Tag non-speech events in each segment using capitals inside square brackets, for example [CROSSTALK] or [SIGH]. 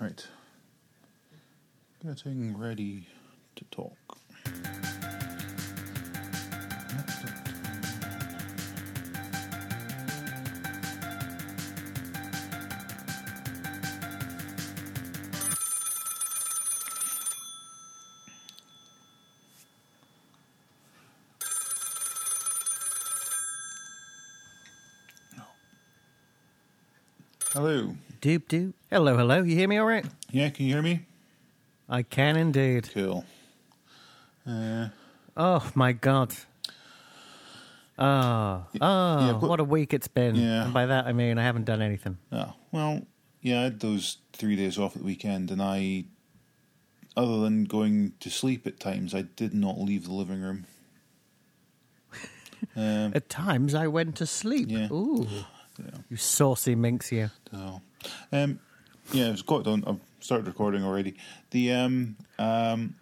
Right. Getting ready to talk. Doop doop. Hello, hello. You hear me all right? Yeah, can you hear me? I can indeed. Cool. Uh, Oh my god. Oh, oh, yeah, but- what a week it's been. Yeah. And by that I mean I haven't done anything. oh, well, yeah, I had those three days off at the weekend, and I, other than going to sleep at times, I did not leave the living room. Um, [LAUGHS] At times I went to sleep. Yeah. Ooh. Yeah. You saucy minx you. so, um, yeah, it's got done. I've started recording already. The um, um,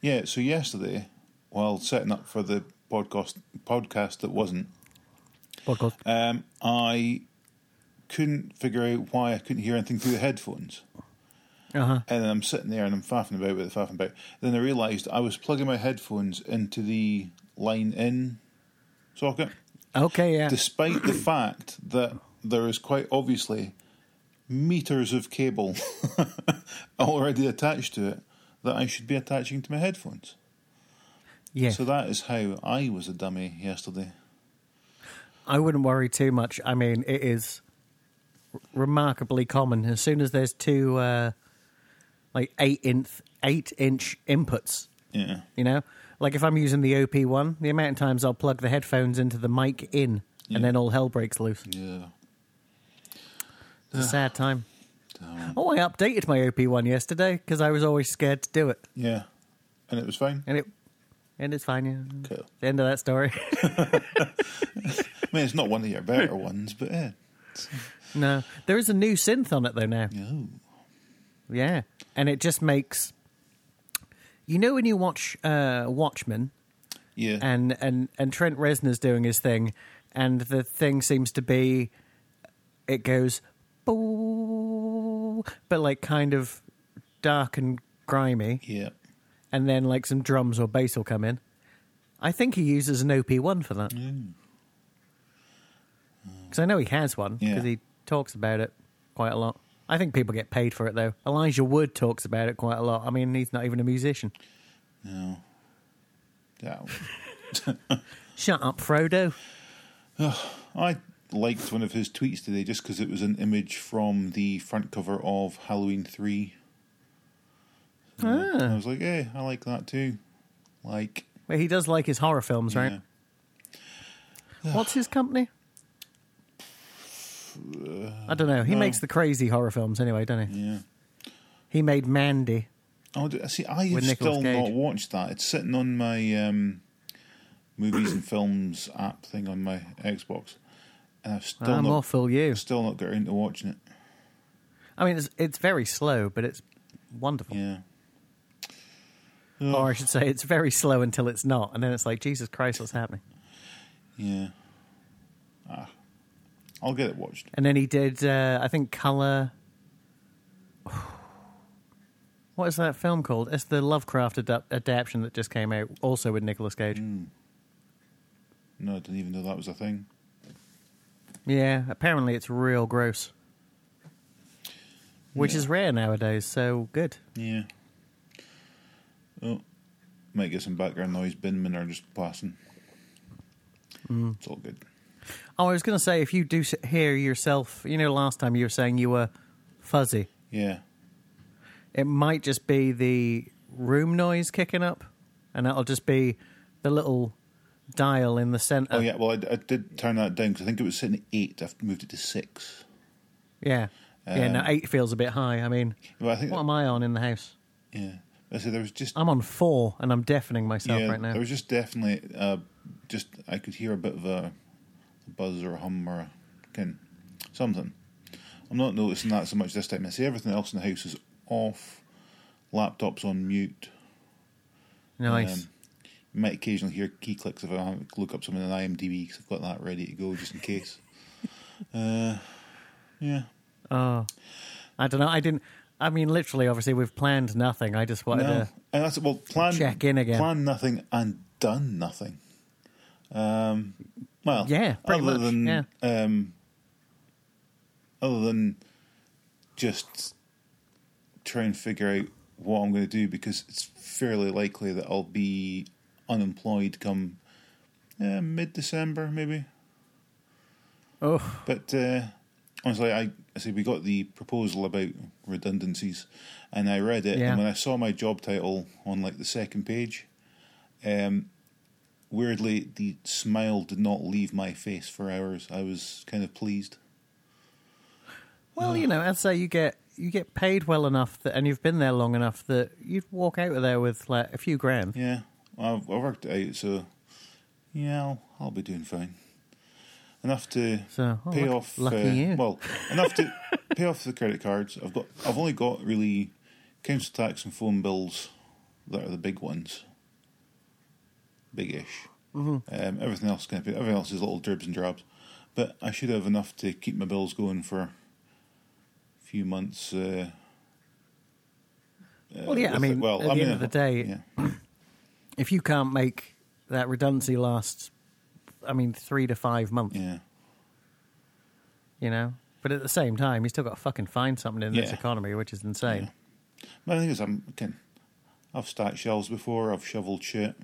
yeah. So yesterday, while setting up for the podcast podcast that wasn't, Podcast. um, I couldn't figure out why I couldn't hear anything through the headphones. Uh-huh. And then I'm sitting there and I'm faffing about with it, faffing about. Then I realised I was plugging my headphones into the line in socket, Okay, yeah. despite the fact that there is quite obviously meters of cable [LAUGHS] already attached to it that I should be attaching to my headphones. yeah. So that is how I was a dummy yesterday. I wouldn't worry too much. I mean, it is r- remarkably common. As soon as there's two uh like 8 inch 8 inch inputs Yeah. You know, like if I'm using the OP one, the amount of times I'll plug the headphones into the mic in, Yeah. and then all hell breaks loose. Yeah. It's a sad time. Damn. Oh, I updated my OP one yesterday because I was always scared to do it, Yeah. And it was fine. and it and it's fine. Yeah. Cool. The end of that story. [LAUGHS] [LAUGHS] I mean, it's not one of your better ones, but yeah. no, there is a new synth on it though now. No. Yeah, and it just makes. You know when you watch uh, Watchmen Yeah. and and and Trent Reznor's doing his thing, and the thing seems to be, it goes, "Boo," but like kind of dark and grimy, yeah. and then like some drums or bass will come in. I think he uses an OP one for that because I know he has one Yeah. because he talks about it quite a lot. I think people get paid for it though. Elijah Wood talks about it quite a lot. I mean, he's not even a musician. No. Yeah. [LAUGHS] Shut up, Frodo. [SIGHS] I liked one of his tweets today just because it was an image from the front cover of Halloween 3. So I was like, hey, I like that too. Like, Well, he does like his horror films, right? What's his company? [SIGHS] I don't know. He no. makes the crazy horror films anyway, doesn't he? Yeah. He made Mandy. Oh, see, I have still not watched that. It's sitting on my um, movies and films app thing on my Xbox. And I've still I'm not, awful you. still not got into watching it. I mean, it's it's very slow, but it's wonderful. Yeah. Or I should say, it's very slow until it's not, and then it's like Jesus Christ, what's happening? Yeah. Ah. I'll get it watched. And then he did, uh, I think, Color. [SIGHS] What is that film called? It's the Lovecraft adap- adaptation that just came out, also with Nicolas Cage. Mm. No, I didn't even know that was a thing. Yeah, apparently it's real gross, which Yeah. is rare nowadays. So good. Yeah. Oh, might get some background noise. Binmen are just passing. Mm. It's all good. Oh, I was going to say, if you do hear yourself, you know, last time you were saying you were fuzzy, Yeah. it might just be the room noise kicking up, and that'll just be the little dial in the center. Oh yeah. Well, I, I did turn that down because I think it was sitting at eight. I've moved it to six. yeah, yeah. No, Um, eight feels a bit high. I mean, Well, I think. what am I on in the house? yeah. I said there was just. I'm on four, and I'm deafening myself yeah, right now. there was just definitely. Uh, just I could hear a bit of a buzz or a hum or a something. I'm not noticing that so much this time. I see everything else in the house is off. Laptops on mute. Nice. Um, you might occasionally hear key clicks if I look up something on IMDb because I've got that ready to go just in case. [LAUGHS] uh, yeah. Oh, I don't know. I didn't. I mean, literally, obviously, we've planned nothing. I just wanted No, to. and that's well, plan check in again. Plan nothing and done nothing. Um, well, Yeah, other much, than yeah. um, other than just try and figure out what I'm going to do because it's fairly likely that I'll be unemployed come uh, mid December, maybe. Oh, But uh, honestly, I, I say we got the proposal about redundancies, and I read it, Yeah. and when I saw my job title on like the second page, um, weirdly the smile did not leave my face for hours. I was kind of pleased. well, you know, I'd say you get you get paid well enough that, and you've been there long enough that you'd walk out of there with like a few grand. Yeah, I've, I worked it out, so yeah, I'll, I'll be doing fine. Enough to So oh, pay luck- off. Uh. Well, enough to [LAUGHS] pay off the credit cards. I've got. I've only got really council tax and phone bills that are the big ones. Big-ish. Mm-hmm. Um, everything else can be. Everything else is little dribs and drabs. But I should have enough to keep my bills going for a few months. Uh, uh, Well, yeah, I with it. mean, well, at I the mean, end of the day, yeah. [CLEARS THROAT] if you can't make that redundancy last, I mean, three to five months, yeah. you know. But at the same time, you still got to fucking find something in this Yeah. economy, which is insane. My thing is, I'm can, I've stacked shelves before. I've shoveled shit.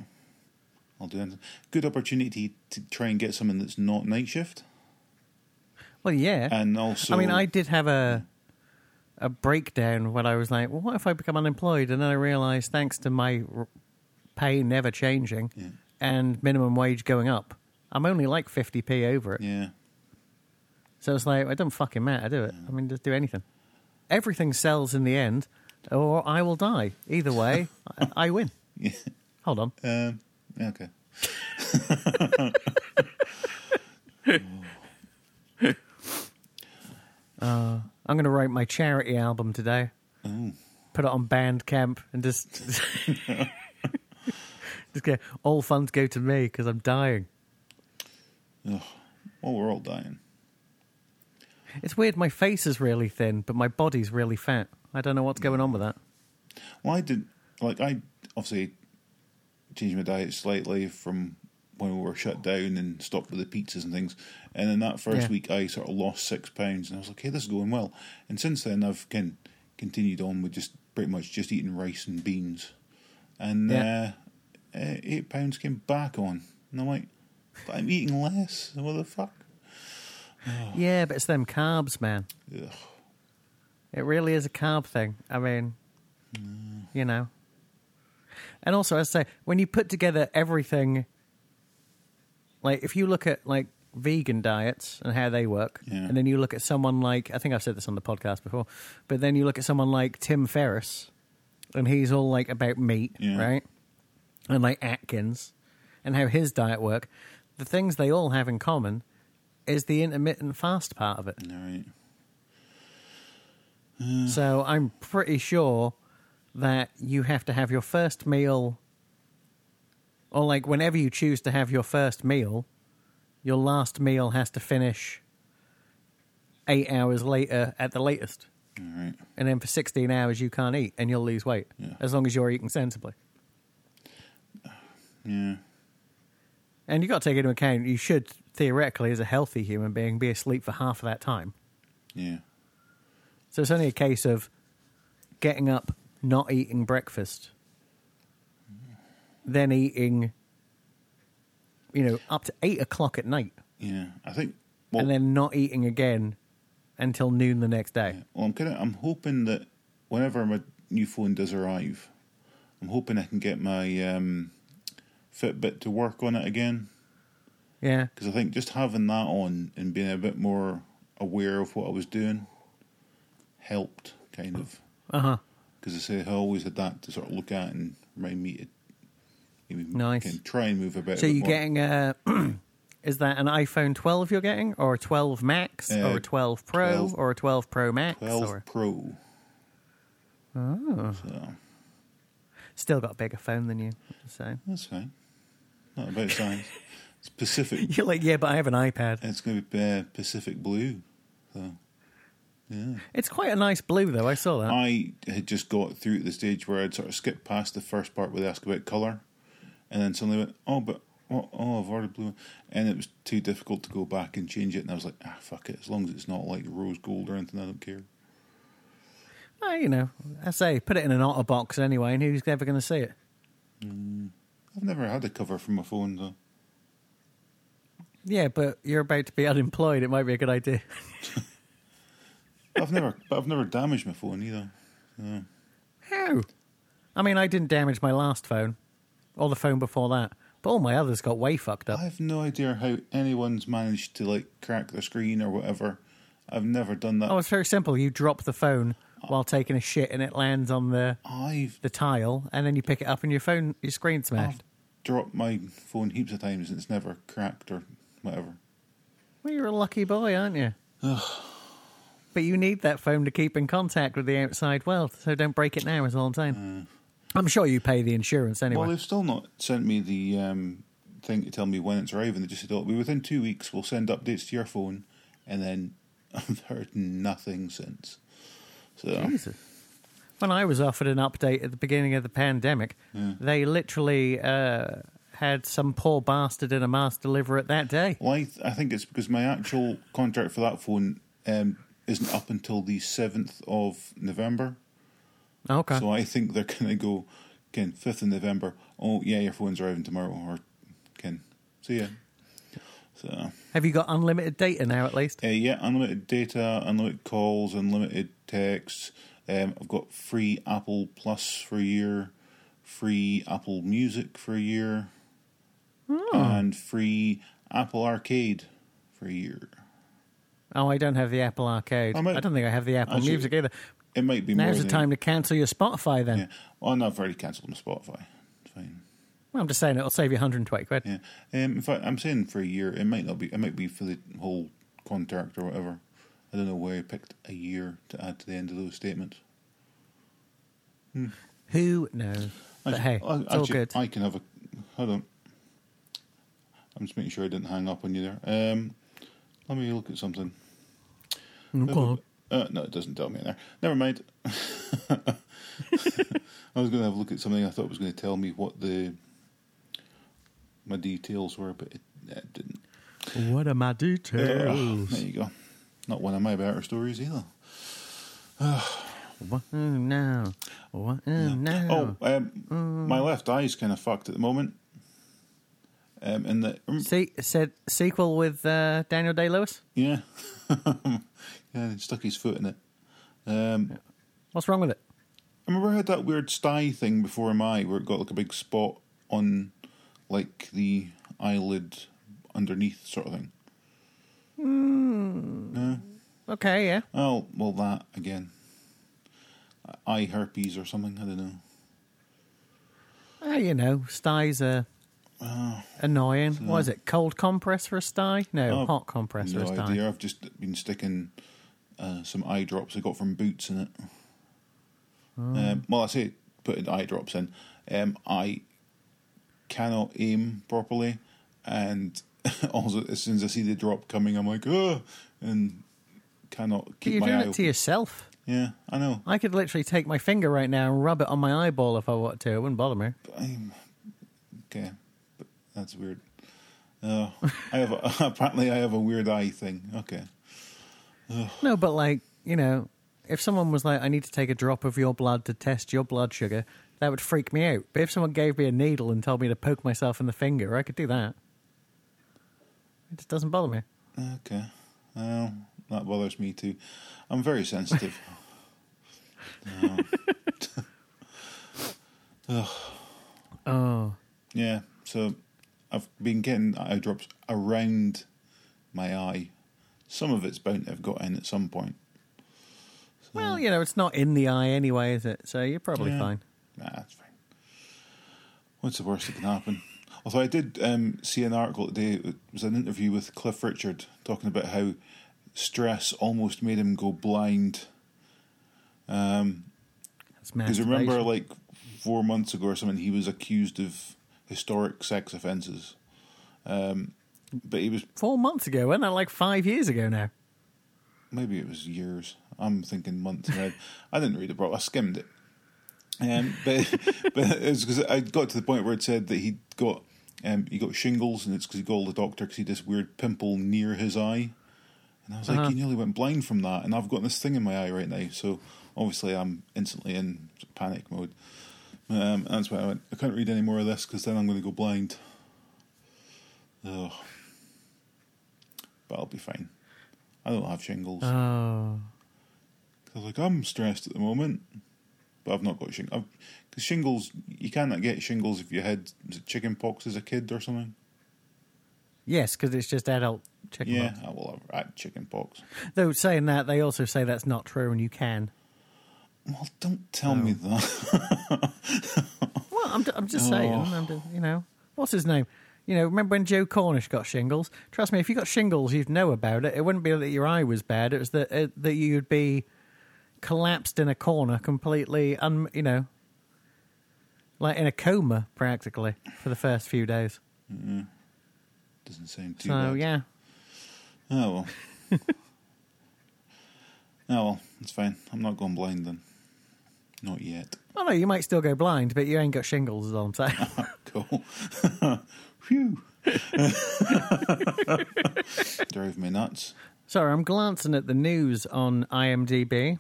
I'll do anything. Good opportunity to try and get something that's not night shift, Well, yeah. and also. I mean, I did have a a breakdown when I was like, well, what if I become unemployed? And then I realised, thanks to my r- pay never changing Yeah. and minimum wage going up, I'm only like 50p over it. Yeah, So it's like, it doesn't fucking matter, do it? I mean, just do anything. Everything sells in the end, or I will die. Either way, [LAUGHS] I, I win. yeah. Hold on. Um, yeah, okay. [LAUGHS] [LAUGHS] I'm going to write my charity album today. Oh, Put it on Bandcamp and just. Just all funds go to me because I'm dying. ugh. well, we're all dying. It's weird. My face is really thin, but my body's really fat. I don't know what's going on with that. Well, I did like I obviously changed my diet slightly from when we were shut down and stopped with the pizzas and things. And in that first Yeah. week, I sort of lost six pounds, and I was like, "Hey, this is going well." And since then, I've can continued on with just pretty much just eating rice and beans, and Yeah. uh, uh, eight pounds came back on, and I'm like, "But I'm eating less. What the fuck?" [SIGHS] Yeah, but it's them carbs, man. Ugh. It really is a carb thing. I mean, you know. And also, I say, when you put together everything, like if you look at like vegan diets and how they work, Yeah. and then you look at someone like I think I've said this on the podcast before, but then you look at someone like Tim Ferriss, and he's all like about meat, Yeah. right? And like Atkins, and how his diet work. The things they all have in common is the intermittent fast part of it. Right. So I'm pretty sure that you have to have your first meal, or like whenever you choose to have your first meal, your last meal has to finish eight hours later at the latest. All right. And then for 16 hours, you can't eat and you'll lose weight Yeah. as long as you're eating sensibly. Yeah. And you've got to take into account you should theoretically, as a healthy human being, be asleep for half of that time. Yeah. So it's only a case of getting up, not eating breakfast, then eating, you know, up to eight o'clock at night, Yeah. I think. Well, and then not eating again until noon the next day. Well, I'm kind of I'm hoping that whenever my new phone does arrive, I'm hoping I can get my um, Fitbit to work on it again Yeah, because I think just having that on and being a bit more aware of what I was doing helped kind of uh huh. because I say I always had that to sort of look at and remind me to maybe Nice. can try and move a bit. So a bit you're more. getting a. [CLEARS THROAT] Is that an iPhone 12 you're getting, or a 12 Max, Uh, or a 12 Pro, 12 or a 12 Pro Max, 12 or Pro. oh, So still got a bigger phone than you. So that's fine. Not about size. It's Pacific. [LAUGHS] you're like, yeah, but I have an iPad. It's going to be uh, Pacific Blue. So yeah. It's quite a nice blue, though. I saw that. I had just got through to the stage where I'd sort of skipped past the first part where they ask about colour, and then suddenly went, "Oh, but oh, oh, I've already blue," and it was too difficult to go back and change it. And I was like, "Ah, fuck it. As long as it's not like rose gold or anything, I don't care." Oh, you know, I say, put it in an otter box anyway, and who's ever going to see it? I've never had a cover for my phone though. Yeah, but you're about to be unemployed. It might be a good idea. [LAUGHS] I've never, but I've never damaged my phone either. So. How? I mean, I didn't damage my last phone or the phone before that, but all my others got way fucked up. I have no idea how anyone's managed to like crack the screen or whatever. I've never done that. Oh, it's very simple. You drop the phone uh, while taking a shit, and it lands on the I've the tile, and then you pick it up, and your phone, your screen smashed. Dropped my phone heaps of times and it's never cracked or whatever. Well, you're a lucky boy, aren't you? [SIGHS] but you need that phone to keep in contact with the outside world, so don't break it now. Is all I'm saying. I'm sure you pay the insurance anyway. Well, they've still not sent me the um, thing to tell me when it's arriving. They just said, "Oh, be within two weeks we'll send updates to your phone," and then [LAUGHS] I've heard nothing since. So Jesus. When I was offered an update at the beginning of the pandemic, they literally uh, had some poor bastard in a mass deliver it that day. Well, I, th- I think it's because my actual contract for that phone um, isn't up until the 7th of November. Okay. So I think they're [LAUGHS] going to go, Ken, 5th of November. Oh, yeah, your phone's arriving tomorrow. Or, Ken, see ya. So, Have you got unlimited data now at least? uh, yeah, unlimited data, unlimited calls, unlimited texts. Um, I've got free Apple Plus for a year, free Apple Music for a year, and free Apple Arcade for a year. Oh, I don't have the Apple Arcade. I I, don't think I have the Apple Actually, Music either. It might be more Now's the than- time to cancel your Spotify then. Yeah. Oh, no, I've already cancelled my Spotify. It's fine. Well, I'm just saying it'll save you 120 quid. Yeah. Um, in fact, I'm saying for a year. It might not be. It might be for the whole contract or whatever. I don't know why I picked a year to add to the end of those statements. Who knows? But hey, I- it's all good. I can have a. Hold on. I'm just making sure I didn't hang up on you there. Um, let me look at something. Okay. Uh, no, it doesn't tell me in there. Never mind. [LAUGHS] I was going to have a look at something I thought was going to tell me what the my details were, but it, it didn't. What are my Uh, details? there you go. Not one of my better stories either. What now? What now? Oh, um, my left eye's kind of fucked at the moment. Um, and the um, See, said sequel with uh, Daniel Day Lewis. yeah, [LAUGHS] yeah, he stuck his foot in it. Um, What's wrong with it? I remember I had that weird sty thing before my eye where it got like a big spot on like the eyelid underneath sort of thing. No? Okay, yeah. Oh, well, that again. Eye herpes or something, I don't know. Ah, you know, styes are annoying. What is it? Cold compress for a sty? No, Oh, hot compress for a sty. idea. I've just been sticking uh, some eye drops I got from Boots in it. Um, well, I say putting eye drops in. Um, I cannot aim properly, and [LAUGHS] also as soon as I see the drop coming, I'm like, oh, and cannot But keep you're my doing eye it to yourself. Yeah, I know. I could literally take my finger right now and rub it on my eyeball if I want to. It wouldn't bother me. I'm okay, but that's weird. Uh, I have a, [LAUGHS] apparently I have a weird eye thing. Okay. No, but like, you know, if someone was like, I need to take a drop of your blood to test your blood sugar, that would freak me out. But if someone gave me a needle and told me to poke myself in the finger, I could do that. It just doesn't bother me. Okay. Well, that bothers me too. I'm very sensitive. [LAUGHS] [LAUGHS] Oh. yeah, so I've been getting eye drops around my eye. Some of it's bound to have got in at some point. Well, you know, it's not in the eye anyway, is it? So you're probably Yeah. fine. Nah, that's fine. What's the worst that can happen? Although I did um, see an article today, it was an interview with Cliff Richard talking about how stress almost made him go blind. Um, Because remember, like four months ago or something, he was accused of historic sex offences. Um, but he was Four months ago, wasn't that like five years ago now? maybe it was years. I'm thinking months ahead. I didn't read it, bro. I skimmed it. Um, but [LAUGHS] but it was because I got to the point where it said that he'd got um, he got shingles, and it's because he called the doctor because he had this weird pimple near his eye. And I was like, Uh-huh. he nearly went blind from that, and I've got this thing in my eye right now. So obviously, I'm instantly in panic mode. Um, that's why I went. I can't read any more of this because then I'm going to go blind. Ugh. But I'll be fine. I don't have shingles. Oh. I was like, I'm stressed at the moment, but I've not got shingles. Because shingles, you cannot get shingles if you had chicken pox as a kid or something. Yes, because it's just adult chicken yeah, pox. I will have had chicken pox. Though saying that, they also say that's not true, and you can. Well, don't tell me that. [LAUGHS] Well, I'm, I'm just saying. Oh. I'm just, you know, what's his name? You know, remember when Joe Cornish got shingles? Trust me, if you got shingles, you'd know about it. It wouldn't be that your eye was bad. It was that uh, that you'd be collapsed in a corner, completely, un, you know, like in a coma practically for the first few days. Mm-hmm. Doesn't seem too So bad. yeah, Oh well. [LAUGHS] oh well, it's fine. I'm not going blind then. Not yet. Oh no, you might still go blind, but you ain't got shingles. Is all I'm saying. [LAUGHS] Cool. [LAUGHS] Phew. Drove me nuts. Sorry, I'm glancing at the news on IMDb.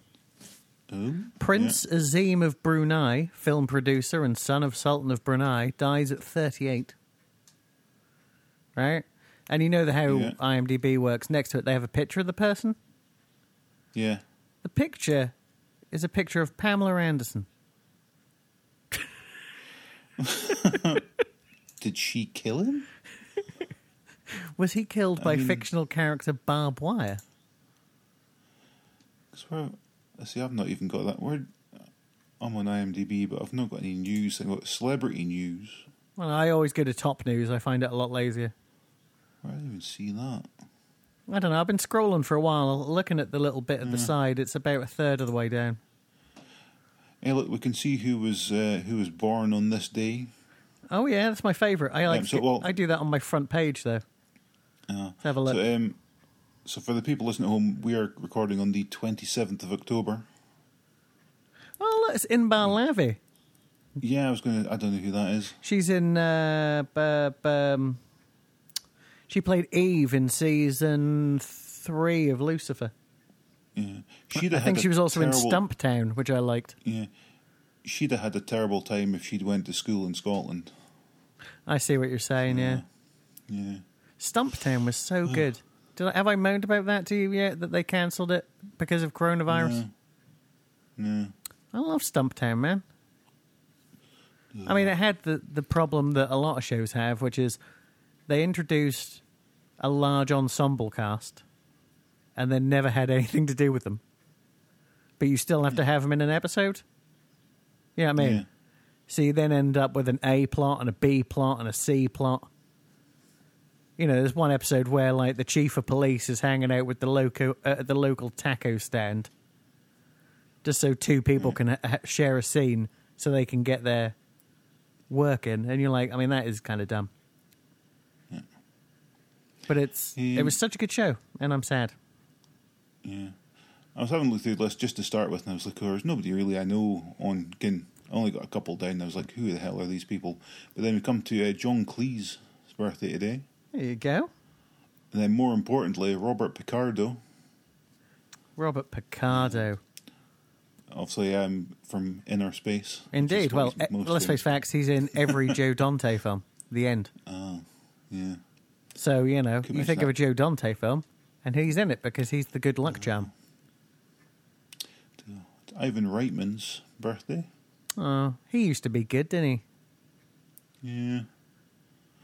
Oh, Prince Azim of Brunei, film producer and son of Sultan of Brunei, dies at 38. Right? And you know the how Yeah. IMDb works. Next to it, they have a picture of the person. Yeah. The picture is a picture of Pamela Anderson. [LAUGHS] Did she kill him? [LAUGHS] Was he killed by I mean- fictional character Barb Wire? Where, see, I've not even got that word. I'm on IMDb, but I've not got any news. I've got celebrity news. Well, I always go to top news. I find it a lot lazier. I didn't even see that? I don't know. I've been scrolling for a while, looking at the little bit at the side. It's about a third of the way down. Hey, look, we can see who was uh, who was born on this day. Oh yeah, that's my favourite. I like. Um, so, well- I do that on my front page though. Uh, have a look. So, um, so for the people listening at home, we are recording on the 27th of October. Oh, look, it's Inbar Lavi. Yeah, I was going to. I don't know who that is. She's in. Uh, bu- bu- um, she played Eve in season three of Lucifer. Yeah, she'd I think she was also in Stumptown, which I liked. Yeah, she'd have had a terrible time if she'd went to school in Scotland. I see what you're saying. Yeah, Yeah, Stumptown was so good. Did I, have I moaned about that to you yet? That they cancelled it because of coronavirus. no, I love Stumptown, man. I mean, it had the, the problem that a lot of shows have, which is they introduced a large ensemble cast and then never had [LAUGHS] anything to do with them. But you still have to have them in an episode? You know what I mean? Yeah. So you then end up with an A plot and a B plot and a C plot. You know, there's one episode where like the chief of police is hanging out with the local uh, at the local taco stand, just so two people can ha- ha- share a scene so they can get their work in. And you're like, I mean, that is kind of dumb. But it's it Um, was such a good show, and I'm sad. yeah. I was having a look through the list just to start with, and I was like, oh, there's nobody really I know on. Again, I only got a couple down. I was like, who the hell are these people? But then we come to uh, John Cleese's birthday today. There you go, And then, more importantly, Robert Picardo, Robert Picardo. obviously um, from Inner Space. Indeed. Well, let's face facts. He's in every [LAUGHS] Joe Dante film. The end. Oh, yeah. So you know, Could you think of a Joe Dante film, and he's in it because he's the good luck charm. It's Ivan Reitman's birthday. Oh, he used to be good, didn't he? Yeah.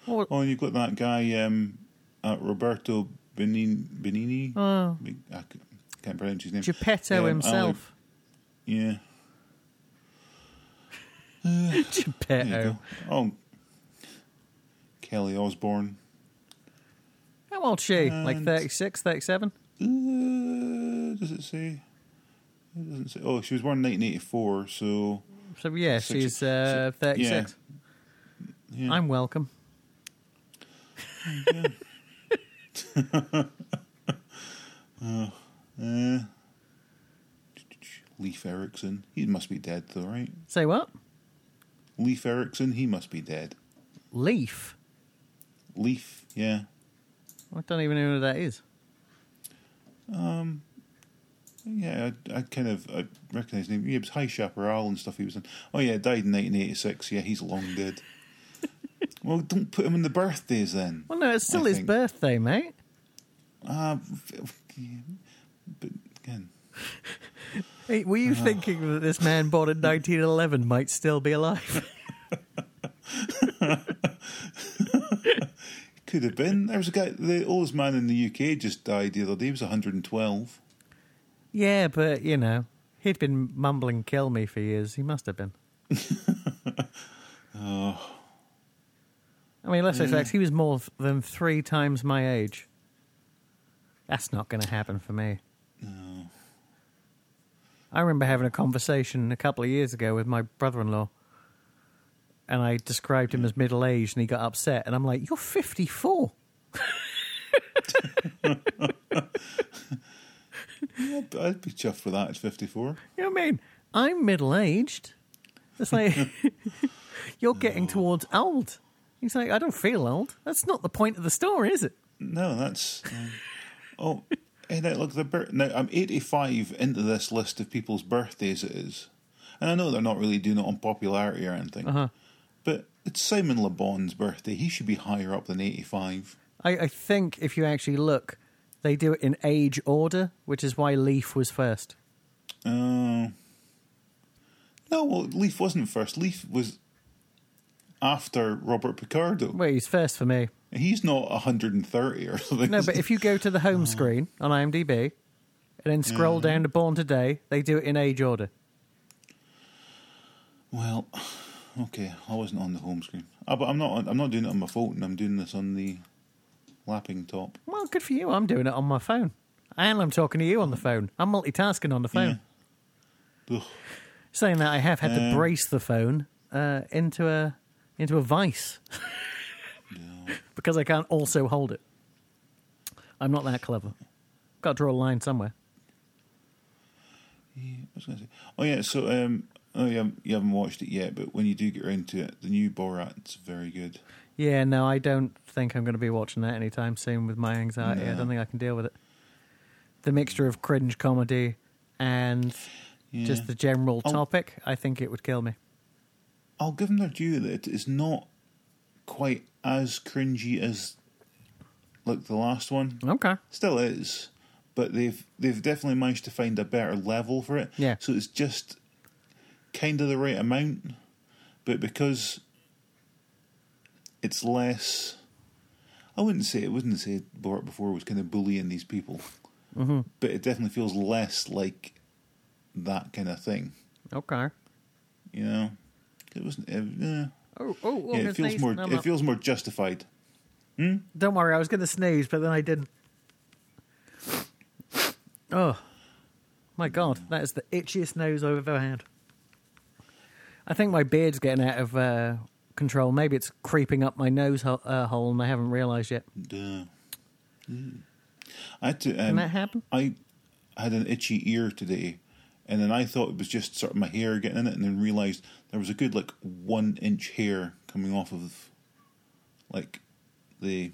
Well, Oh, and you've got that guy, um, uh, Roberto Benigni. Benigni? Oh. I can't pronounce his name. Geppetto Um, himself. yeah. [LAUGHS] You Geppetto. Oh, Kelly Osbourne. How old's she? like And- 36, 37? Uh, does it say? It doesn't say. Oh, she was born in 1984, so So yeah, Six- she's uh, si- 36. yeah. I'm welcome. Uh, Leif Erickson. He must be dead, though, right? Say what? Leif Erickson, he must be dead. Leaf. Leif, yeah. I don't even know who that is. Um. Yeah, I, I kind of I recognise him. He was High Chaparral and stuff he was in. Oh, yeah, died in 1986. Yeah, he's long dead. Well, don't put him in the birthdays then. Well, no, it's still I his think. birthday, mate. Ah, but again, Hey, were you thinking that this man born in 1911 might still be alive? [LAUGHS] could have been. There was a guy, the oldest man in the UK just died the other day. He was 112. yeah, but, you know, he'd been mumbling kill me for years. He must have been. [LAUGHS] Oh, I mean, let's face mm. facts, he was more than three times my age. That's not going to happen for me. no. I remember having a conversation a couple of years ago with my brother in law, and I described him mm. as middle aged, and he got upset. And I'm like, You're 54. [LAUGHS] Yeah, I'd be chuffed with that at 54. You know what I mean? I'm middle aged. It's like, [LAUGHS] [LAUGHS] You're getting towards old. He's like, I don't feel old. That's not the point of the story, is it? No, that's. Um, oh, hey, now look, the bir- now I'm 85 into this list of people's birthdays. It is, and I know they're not really doing it on popularity or anything, Uh huh. but it's Simon Le Bon's birthday. He should be higher up than 85. I, I think if you actually look, they do it in age order, which is why Leaf was first. Oh. no, well, Leaf wasn't first. Leaf was after Robert Picardo. Well, he's first for me. He's not 130 or something. No, but if you go to the home screen on IMDb and then scroll down to Born Today, they do it in age order. Well, okay, I wasn't on the home screen. Ah, but I'm not. I'm not doing it on my phone. I'm doing this on the lapping top. Well, good for you. I'm doing it on my phone. And I'm talking to you on the phone. I'm multitasking on the phone. Ugh. Saying that, I have had to Um, brace the phone uh, into a into a vice [LAUGHS] because I can't also hold it. I'm not that clever. Got to draw a line somewhere. Yeah, I was going to say. Oh yeah, so um, oh yeah, you haven't watched it yet, but when you do get around to it, the new Borat's very good. Yeah, no, I don't think I'm going to be watching that anytime soon with my anxiety. I don't think I can deal with it. The mixture of cringe comedy and Yeah. just the general I'll- topic, I think it would kill me. I'll give them their due that it is not quite as cringy as like the last one. Okay. Still is, but they've they've definitely managed to find a better level for it. Yeah. So it's just kind of the right amount, but because it's less. I wouldn't say it wouldn't say Borat before was kind of bullying these people, hmm but it definitely feels less like that kind of thing. Okay. You know, it wasn't. It. Oh, oh, oh yeah, it feels sneeze. more. No, it not. feels more justified. Don't worry, I was going to sneeze, but then I didn't. Oh, my God. That is the itchiest nose I've ever had. I think my beard's getting out of uh, control. Maybe it's creeping up my nose ho- uh, hole and I haven't realised yet. Duh. Mm. I had to. Um, Can that happen? I had an itchy ear today, and then I thought it was just sort of my hair getting in it, and then realised there was a good like one inch hair coming off of like the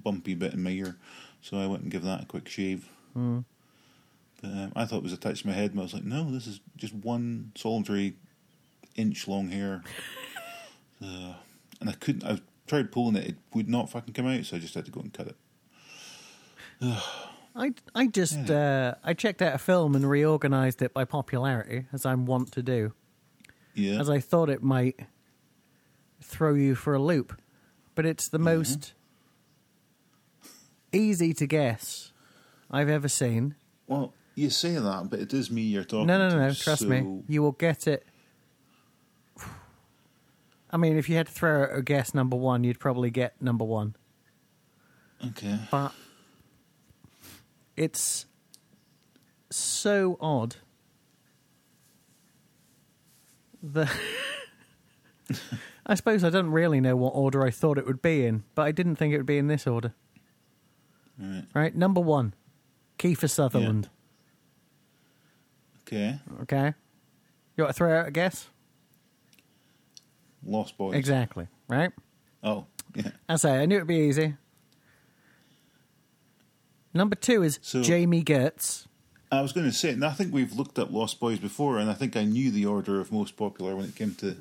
bumpy bit in my ear. So I went and gave that a quick shave. Mm. But um, I thought it was attached to my head, and I was like, no, this is just one solitary inch long hair. [LAUGHS] uh, and I couldn't. I tried pulling it; it would not fucking come out, so I just had to go and cut it. [SIGHS] [SIGHS] I, I just uh, I checked out a film and reorganised it by popularity, as I'm wont to do, Yeah. as I thought it might throw you for a loop. But it's the most easy to guess I've ever seen. Well, you say that, but it is me you're talking No, no, no, no. Trust me. You will get it. [SIGHS] I mean, if you had to throw out a guess number one, you'd probably get number one. Okay. But it's so odd. The [LAUGHS] I suppose I don't really know what order I thought it would be in, but I didn't think it would be in this order. Right. Right, number one, Kiefer Sutherland. Okay. Okay. You want to throw out a guess? Lost Boys. Exactly. Right? Oh, yeah. I say, I knew it'd be easy. Number two is So- Jami Gertz. I was going to say, and I think we've looked at Lost Boys before, and I think I knew the order of most popular when it came to.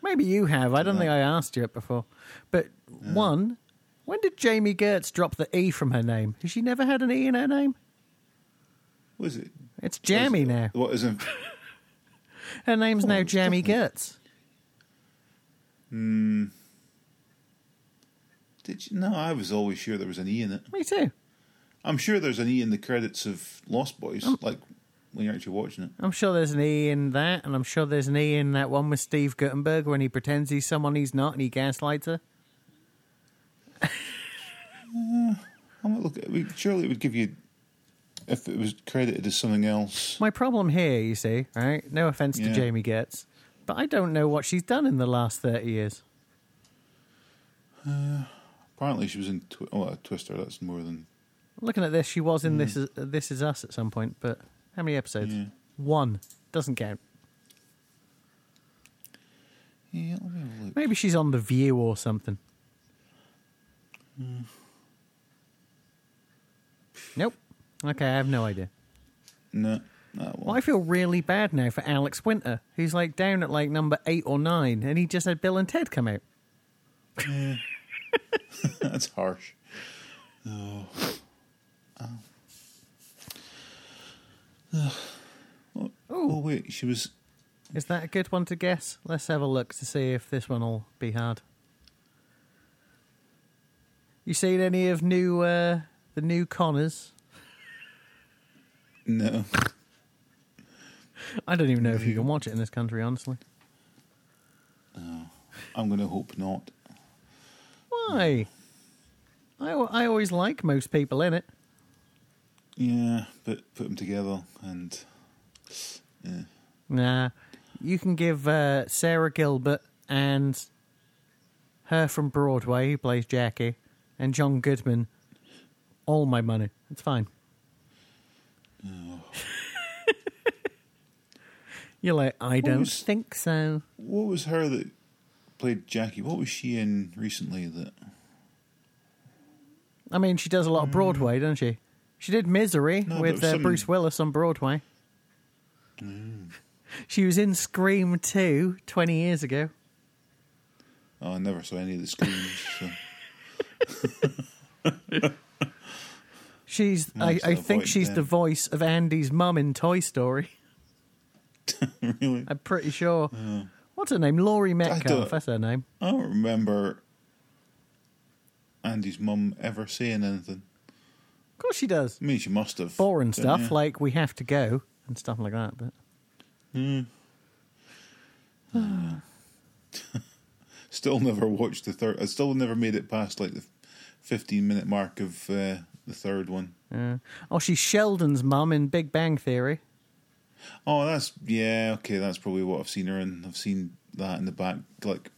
Maybe you have. I don't think I asked you it before. But one, when did Jami Gertz drop the E from her name? Has she never had an E in her name? What is it? It's Jamie Is now. What is it? [LAUGHS] Her name's Oh, now Jami Gertz. Hmm. Did you? No, I was always sure there was an E in it. Me too. I'm sure there's an E in the credits of Lost Boys, like when you're actually watching it. I'm sure there's an E in that, and I'm sure there's an E in that one with Steve Guttenberg when he pretends he's someone he's not and he gaslights her. [LAUGHS] I might look. Surely it would give you if it was credited as something else. My problem here, you see, right? No offense to Jami Gertz, but I don't know what she's done in the last 30 years. Apparently, she was in Twi- oh, uh, Twister. That's more than Looking at this, she was in mm. this is uh, this is us at some point, but how many episodes? Yeah. One doesn't count. yeah. Let me have a look. Maybe she's on the View or something. Mm. Nope. Okay, I have no idea. No, Well. I feel really bad now for Alex Winter, who's like down at like number eight or nine, and he just had Bill and Ted come out. [LAUGHS] [LAUGHS] That's harsh. Oh. Oh. Oh. oh wait, she was. Is that a good one to guess? Let's have a look to see if this one will be hard. You seen any of new uh, the new Connors? No, I don't even know if you can watch it in this country, honestly. I'm going to hope not. Why? I, I always like most people in it. Yeah, but put them together and yeah. Nah, you can give uh, Sara Gilbert and her from Broadway, who plays Jackie, and John Goodman all my money. It's fine. [LAUGHS] You're like, I don't was- think so. What was her that played Jackie? What was she in recently? That I mean, she does a lot of Broadway, doesn't she? She did Misery No, with uh, some- Bruce Willis on Broadway. She was in Scream 2 20 years ago. oh, I never saw any of the screens. so. [LAUGHS] She's, I, I think she's the voice of Andy's mum in Toy Story. [LAUGHS] really, I'm pretty sure. What's her name? Laurie Metcalf. That's her name. I don't remember Andy's mum ever saying anything. Of course she does. I mean, she must have. Boring stuff you? like we have to go and stuff like that. But [SIGHS] Still never watched the third. I still never made it past like the fifteen minute mark of uh, the third one. uh, oh, she's Sheldon's mum in Big Bang Theory. Oh, that's yeah. Okay, that's probably what I've seen her in. I've seen that in the back. Like,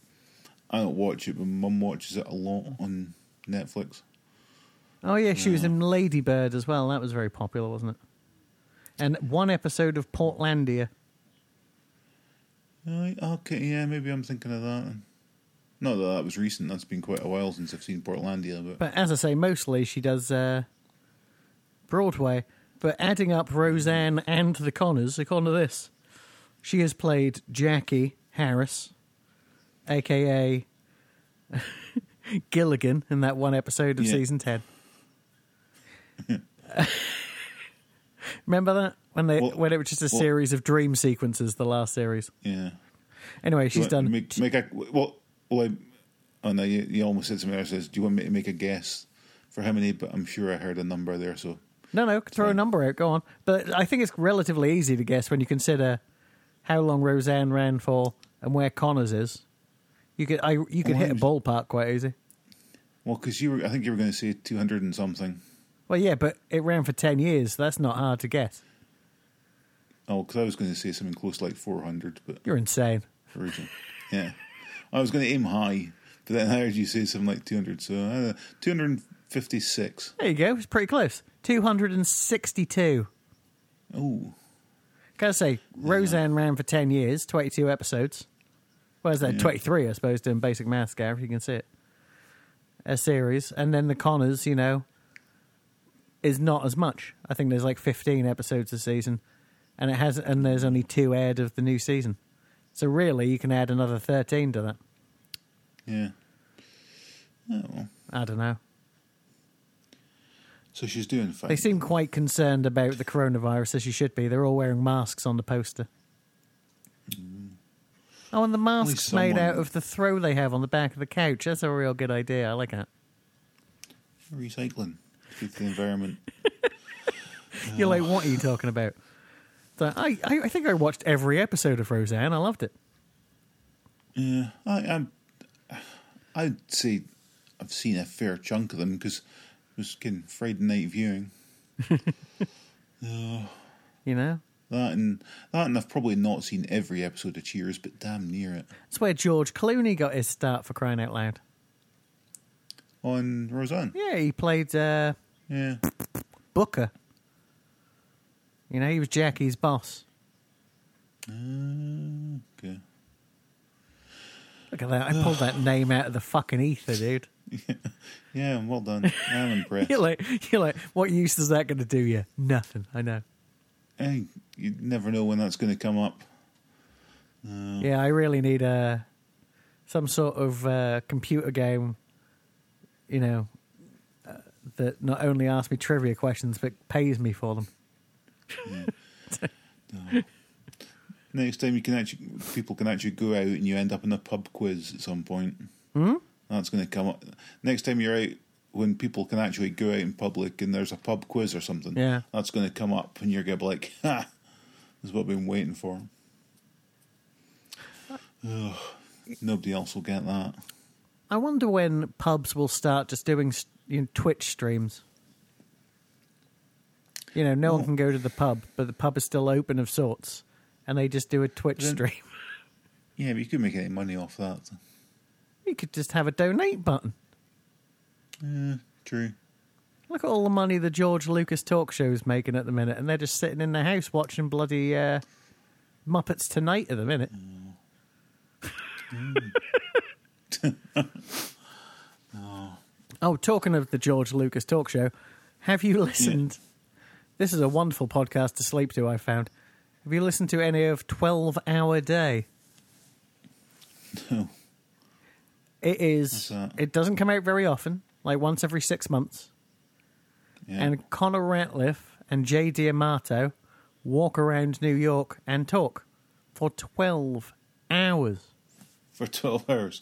I don't watch it, but Mum watches it a lot on Netflix. Oh yeah, she was in Lady Bird as well. That was very popular, wasn't it? And one episode of Portlandia. Right, okay, yeah, maybe I'm thinking of that. Not that that was recent. That's been quite a while since I've seen Portlandia, but But as I say, mostly she does uh, Broadway. But adding up Roseanne and the Connors, according to this, she has played Jackie Harris, aka [LAUGHS] Gilligan, in that one episode of Yeah. season ten. [LAUGHS] Remember that when they Well- when it was just a well- series of dream sequences, the last series. yeah. Anyway, she's Do done. Make, make a well. well I, oh no, you, you almost said something else. Says, do you want me to make a guess for how many? But I'm sure I heard a number there. So No, no, throw a number out. Go on. But I think it's relatively easy to guess when you consider how long Roseanne ran for and where Connors is. You could, I, you could Oh, hit a I ballpark quite easy. well, because you were, I think you were going to say two hundred and something. Well, yeah, but it ran for ten years. So that's not hard to guess. Oh, because I was going to say something close to like four hundred, but You're insane. original. yeah, I was going to aim high, but then I heard you say something like two hundred. So uh, two hundred and fifty-six. There you go. It's pretty close. Two hundred and sixty-two. Oh, Gotta say, Roseanne ran for 10 years, 22 episodes. Where's that? Yeah. 23, I suppose, doing basic maths. If you can see it. A series. And then The Connors, you know, is not as much. I think there's like 15 episodes a season. And it has, and there's only two aired of the new season. So really, you can add another 13 to that. Yeah. Oh, well. I don't know. So she's doing fine. They seem quite concerned about the coronavirus, as you should be. They're all wearing masks on the poster. Mm. Oh, and the mask's made out of the throw they have on the back of the couch. That's a real good idea. I like that. recycling. For the environment. [LAUGHS] You're like, what are you talking about? So I, I, I think I watched every episode of Roseanne. I loved it. Yeah, I, I'm. I'd say I've seen a fair chunk of them because it was getting Friday night viewing. [LAUGHS] Uh, you know, That and that, and I've probably not seen every episode of Cheers, but damn near it. that's where George Clooney got his start for crying out loud. On Roseanne, Yeah, he played uh, yeah, Booker. You know, he was Jackie's boss. Uh, okay. Look at that! I pulled that [SIGHS] name out of the fucking ether, dude. Yeah, [LAUGHS] yeah well done. I'm [LAUGHS] impressed. You're like, you're like, what use is that going to do you? Nothing. I know. Hey, you never know when that's going to come up. Yeah, I really need a some sort of uh, computer game. You know, uh, that not only asks me trivia questions but pays me for them. [LAUGHS] Next time you can actually, people can actually go out and you end up in a pub quiz at some point. Hmm? That's going to come up. Next time you're out, when people can actually go out in public and there's a pub quiz or something, Yeah. that's going to come up and you're going to be like, ha, this is what I've been waiting for. Ugh, nobody else will get that. I wonder when pubs will start just doing you know, Twitch streams. You know, no one can go to the pub, but the pub is still open of sorts, and they just do a Twitch Then- stream. Yeah, but you could make any money off that. You could just have a donate button. Yeah, true. Look at all the money the George Lucas talk show is making at the minute, and they're just sitting in their house watching bloody uh, Muppets Tonight at the minute. [LAUGHS] [LAUGHS] oh, talking of the George Lucas talk show, have you listened? This is a wonderful podcast to sleep to, I found. Have you listened to any of 12 Hour Day? No. It is. It doesn't come out very often, like once every six months. Yeah. and Connor Ratliff and Jay D'Amato walk around New York and talk for 12 hours. for 12 hours.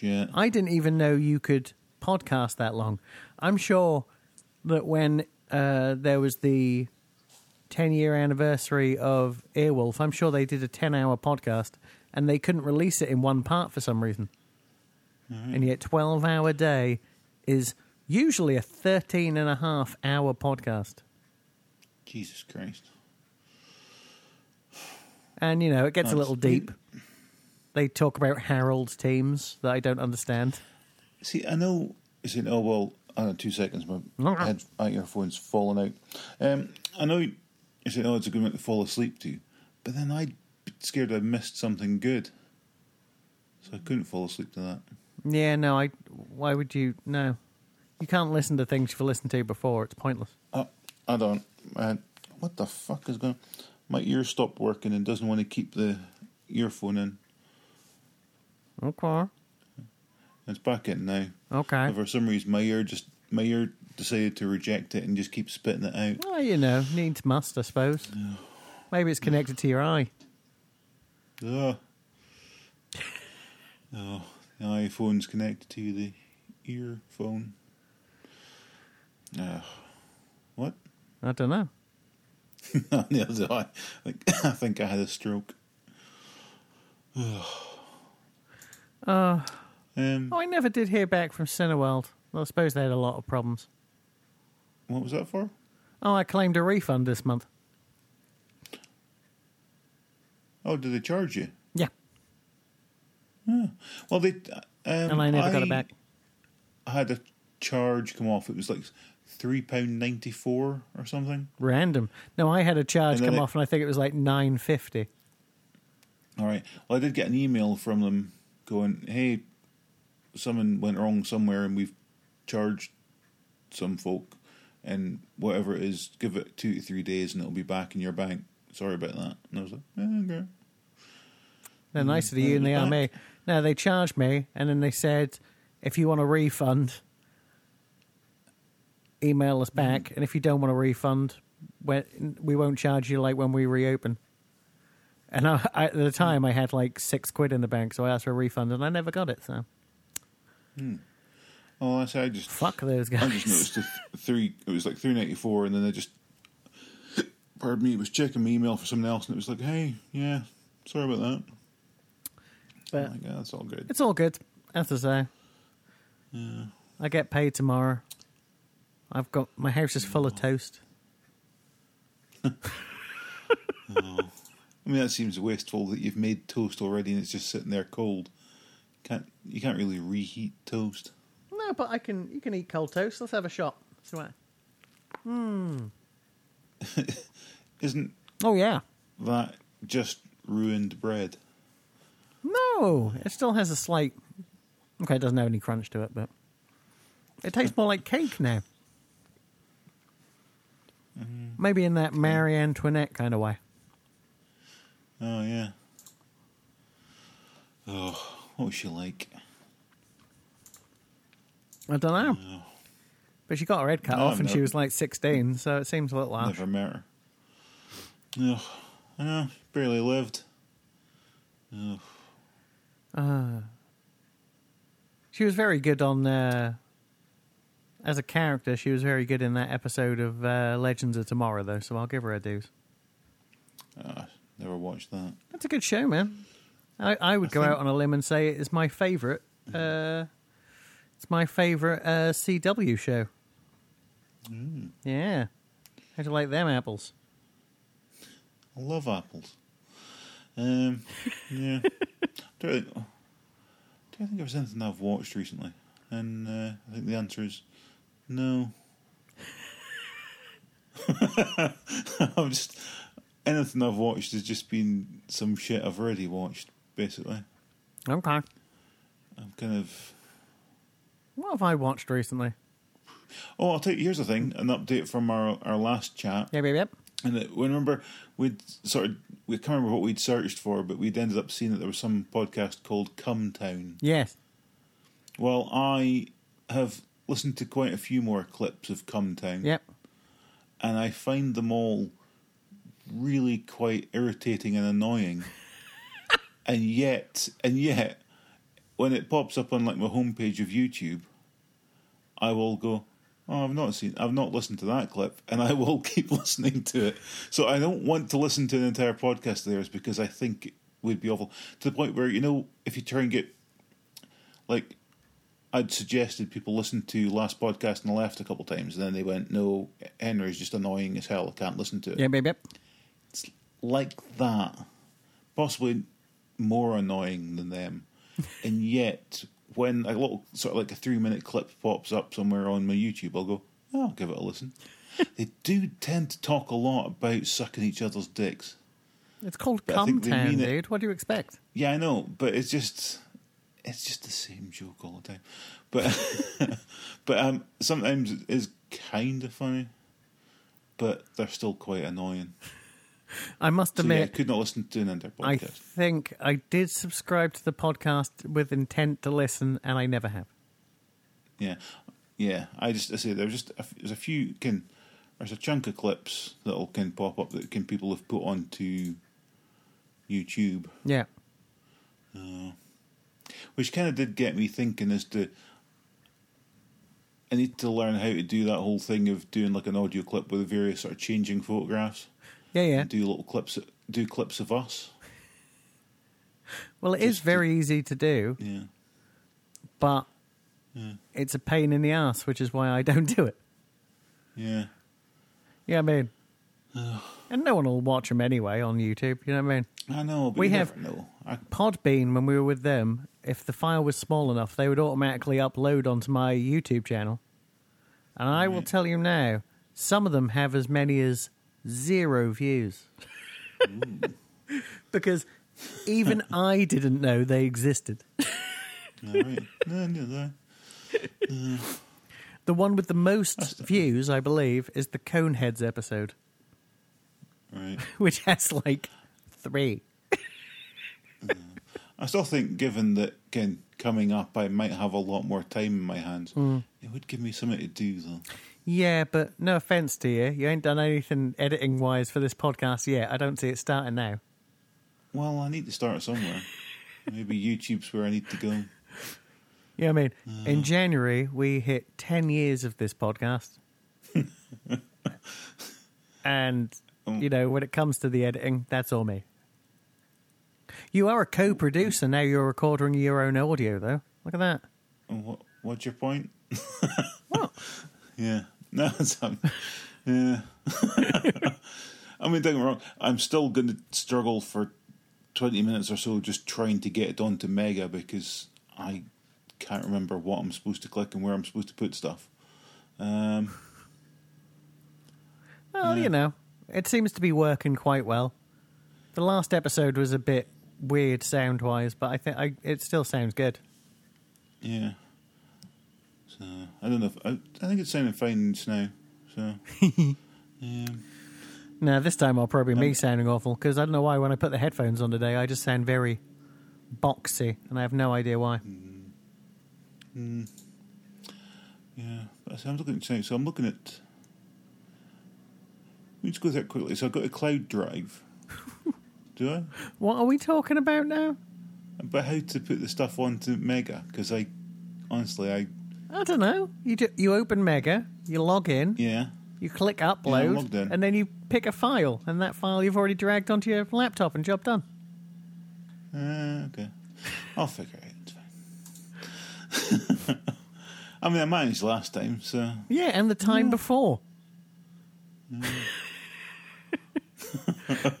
Shit. I didn't even know you could podcast that long. I'm sure that when uh, there was the 10 year anniversary of Earwolf, I'm sure they did a 10 hour podcast and they couldn't release it in one part for some reason. And yet, 12 hour day is usually a 13 and a half hour podcast. Jesus Christ. And, you know, it gets a That's- little deep. They talk about Harold's teams that I don't understand. See, I know. Is it? Oh well. Uh, two seconds. My head my earphones falling out. Um, I know. You said, "Oh, it's a good one to fall asleep to," but then I'd be scared I missed something good, so I couldn't fall asleep to that. Yeah, no, I. Why would you? No. You can't listen to things you've listened to before. It's pointless. Uh, I don't. Uh, what the fuck is going? My ear stopped working and doesn't want to keep the earphone in. Okay. It's back in now. Okay. And for some reason, my ear just my ear decided to reject it and just keep spitting it out. Well, you know, needs must, I suppose. [SIGHS] Maybe it's connected to your eye. Ugh. Oh, the iPhone's connected to the earphone. Ugh. what? I don't know. Neither do I. Like, I think I had a stroke. Uh, Um, oh, I never did hear back from Cineworld. Well, I suppose they had a lot of problems. what was that for? Oh, I claimed a refund this month. Oh, did they charge you? Yeah, Well, they. Um, and I never got it back. I had a charge come off. It was like three pound ninety four or something. Random. No, I had a charge come it- off, and I think it was like nine fifty. All right. Well, I did get an email from them going, "Hey, something went wrong somewhere, and we've charged some folk, and whatever it is, give it two to three days, and it'll be back in your bank. Sorry about that." And I was like, eh, "Okay." They're nicer to you than and they are me. No, they charged me, and then they said, if you want a refund, email us back, and if you don't want a refund, we won't charge you like when we reopen. And I, I, at the time, I had like six quid in the bank, so I asked for a refund, and I never got it. So hmm. Oh, I say I just fuck those guys. I just noticed th- three. It was like three ninety four, and then they just, pardon me, it was checking my email for something else, and it was like, "Hey, yeah, sorry about that." But like, yeah, that's all good. it's all good. As I say, Yeah. I get paid tomorrow. I've got my house is full of oh. toast. [LAUGHS] Oh. I mean, that seems wasteful that you've made toast already and it's just sitting there cold. Can't you can't really reheat toast? No, but I can. You can eat cold toast. Let's have a shot. See hmm. [LAUGHS] Isn't Oh yeah. that just ruined bread? No, it still has a slight. Okay, it doesn't have any crunch to it, but it tastes more like cake now. Mm. Maybe in that Marie Antoinette kind of way. Oh yeah. Oh, what was she like? I don't know. Oh, But she got her head cut No, off and she was like 16, so it seems a little harsh. never met her. Oh, I know. Barely lived. Oh, Uh, she was very good on. Uh, as a character, she was very good in that episode of uh, Legends of Tomorrow, though, so I'll give her a dues. ah, never watched that. That's a good show, man. I, I would go think- out on a limb and say it is my favourite. Uh, it's my favourite uh, CW show. Yeah. How do you like them apples? I love apples. Um, yeah. [LAUGHS] do, I, do I think there was anything I've watched recently? And uh, I think the answer is no. [LAUGHS] [LAUGHS] I'm just anything I've watched has just been some shit I've already watched. Basically, Okay. I'm kind of. What have I watched recently? Oh, I'll tell you. Here's the thing: an update from our our last chat. Yep, yep, yep. And it, we remember we'd sort of we can't remember what we'd searched for, but we'd ended up seeing that there was some podcast called Cum Town. Yes. Well, I have listened to quite a few more clips of Cum Town, Yep. and I find them all really quite irritating and annoying. [LAUGHS] and yet, and yet, when it pops up on like my homepage of YouTube, I will go, "Oh, I've not seen, I've not listened to that clip," [LAUGHS] and I will keep [LAUGHS] listening to it. So I don't want to listen to an entire podcast of theirs because I think it would be awful to the point where you know if you try and get like I'd suggested people listen to last podcast on the left a couple times, and then they went, "No, Henry's just annoying as hell. I can't listen to it." Yep, yep, yep. Like that, possibly more annoying than them, [LAUGHS] and yet when a little sort of like a three minute clip pops up somewhere on my YouTube, I'll go, oh, "I'll give it a listen." [LAUGHS] they do tend to talk a lot about sucking each other's dicks. It's called But think Cumtown, it- dude. What do you expect? Yeah, I know, but it's just it's just the same joke all the time. But [LAUGHS] but um, sometimes it is kind of funny, but they're still quite annoying. I must So yeah, I admit, could not listen to an entire I think I did subscribe to the podcast with intent to listen, and I never have. Yeah, yeah. I just I say there's just a, there's a few can there's a chunk of clips that'll can pop up that can people have put onto YouTube, Yeah. Uh, which kind of did get me thinking as to. I need to learn how to do that whole thing of doing like an audio clip with various sort of changing photographs. Yeah, yeah. do little clips, do clips of us. Well, it is Just to- very easy to do, Yeah, but Yeah. it's a pain in the ass, which is why I don't do it. yeah, Yeah, I mean, and no one will watch them anyway on YouTube. You know what I mean? I know. But We have- know. I, Podbean, when we were with them, if the file was small enough, they would automatically upload onto my YouTube channel. And I will tell you now, some of them have as many as zero views. [LAUGHS] because even I didn't know they existed. All right. No, no, no. The one with the most views, I believe, is the Coneheads episode, Right. [LAUGHS] which has like three. I still think, given that again coming up, I might have a lot more time in my hands. Mm. It would give me something to do, though. Yeah, but no offense to you, you ain't done anything editing wise for this podcast yet. I don't see it starting now. Well, I need to start somewhere. Maybe YouTube's where I need to go. Yeah, I mean, uh. in January we hit ten years of this podcast, [LAUGHS] and um. you know when it comes to the editing, that's all me. You are a co-producer now. You're recording your own audio, though. Look at that. What, what's your point? [LAUGHS] Yeah. [LAUGHS] No, um, yeah. [LAUGHS] I mean, don't get me wrong. I'm still going to struggle for 20 minutes or so just trying to get it onto Mega because I can't remember what I'm supposed to click and where I'm supposed to put stuff. Um, Well, Yeah. you know, it seems to be working quite well. The last episode was a bit weird sound-wise, but I think I, it still sounds good. yeah. So, I don't know. If, I, I think it's sounding fine now. So, [LAUGHS] yeah. Now, this time I'll probably be Um, sounding awful because I don't know why when I put the headphones on today, I just sound very boxy, and I have no idea why. Yeah, but I say I'm looking at so I'm looking at. Let me just go through it quickly. So I've got a cloud drive. [LAUGHS] Do I? What are we talking about now? About how to put the stuff onto Mega? Because I, honestly, I I don't know. You do, you open Mega, you log in, yeah, you click I'm upload, logged in. and then you pick a file, and that file you've already dragged onto your laptop, and job done. uh, okay, I'll figure it out. It's fine. [LAUGHS] I mean, I managed last time, so Yeah, and the time before. [LAUGHS]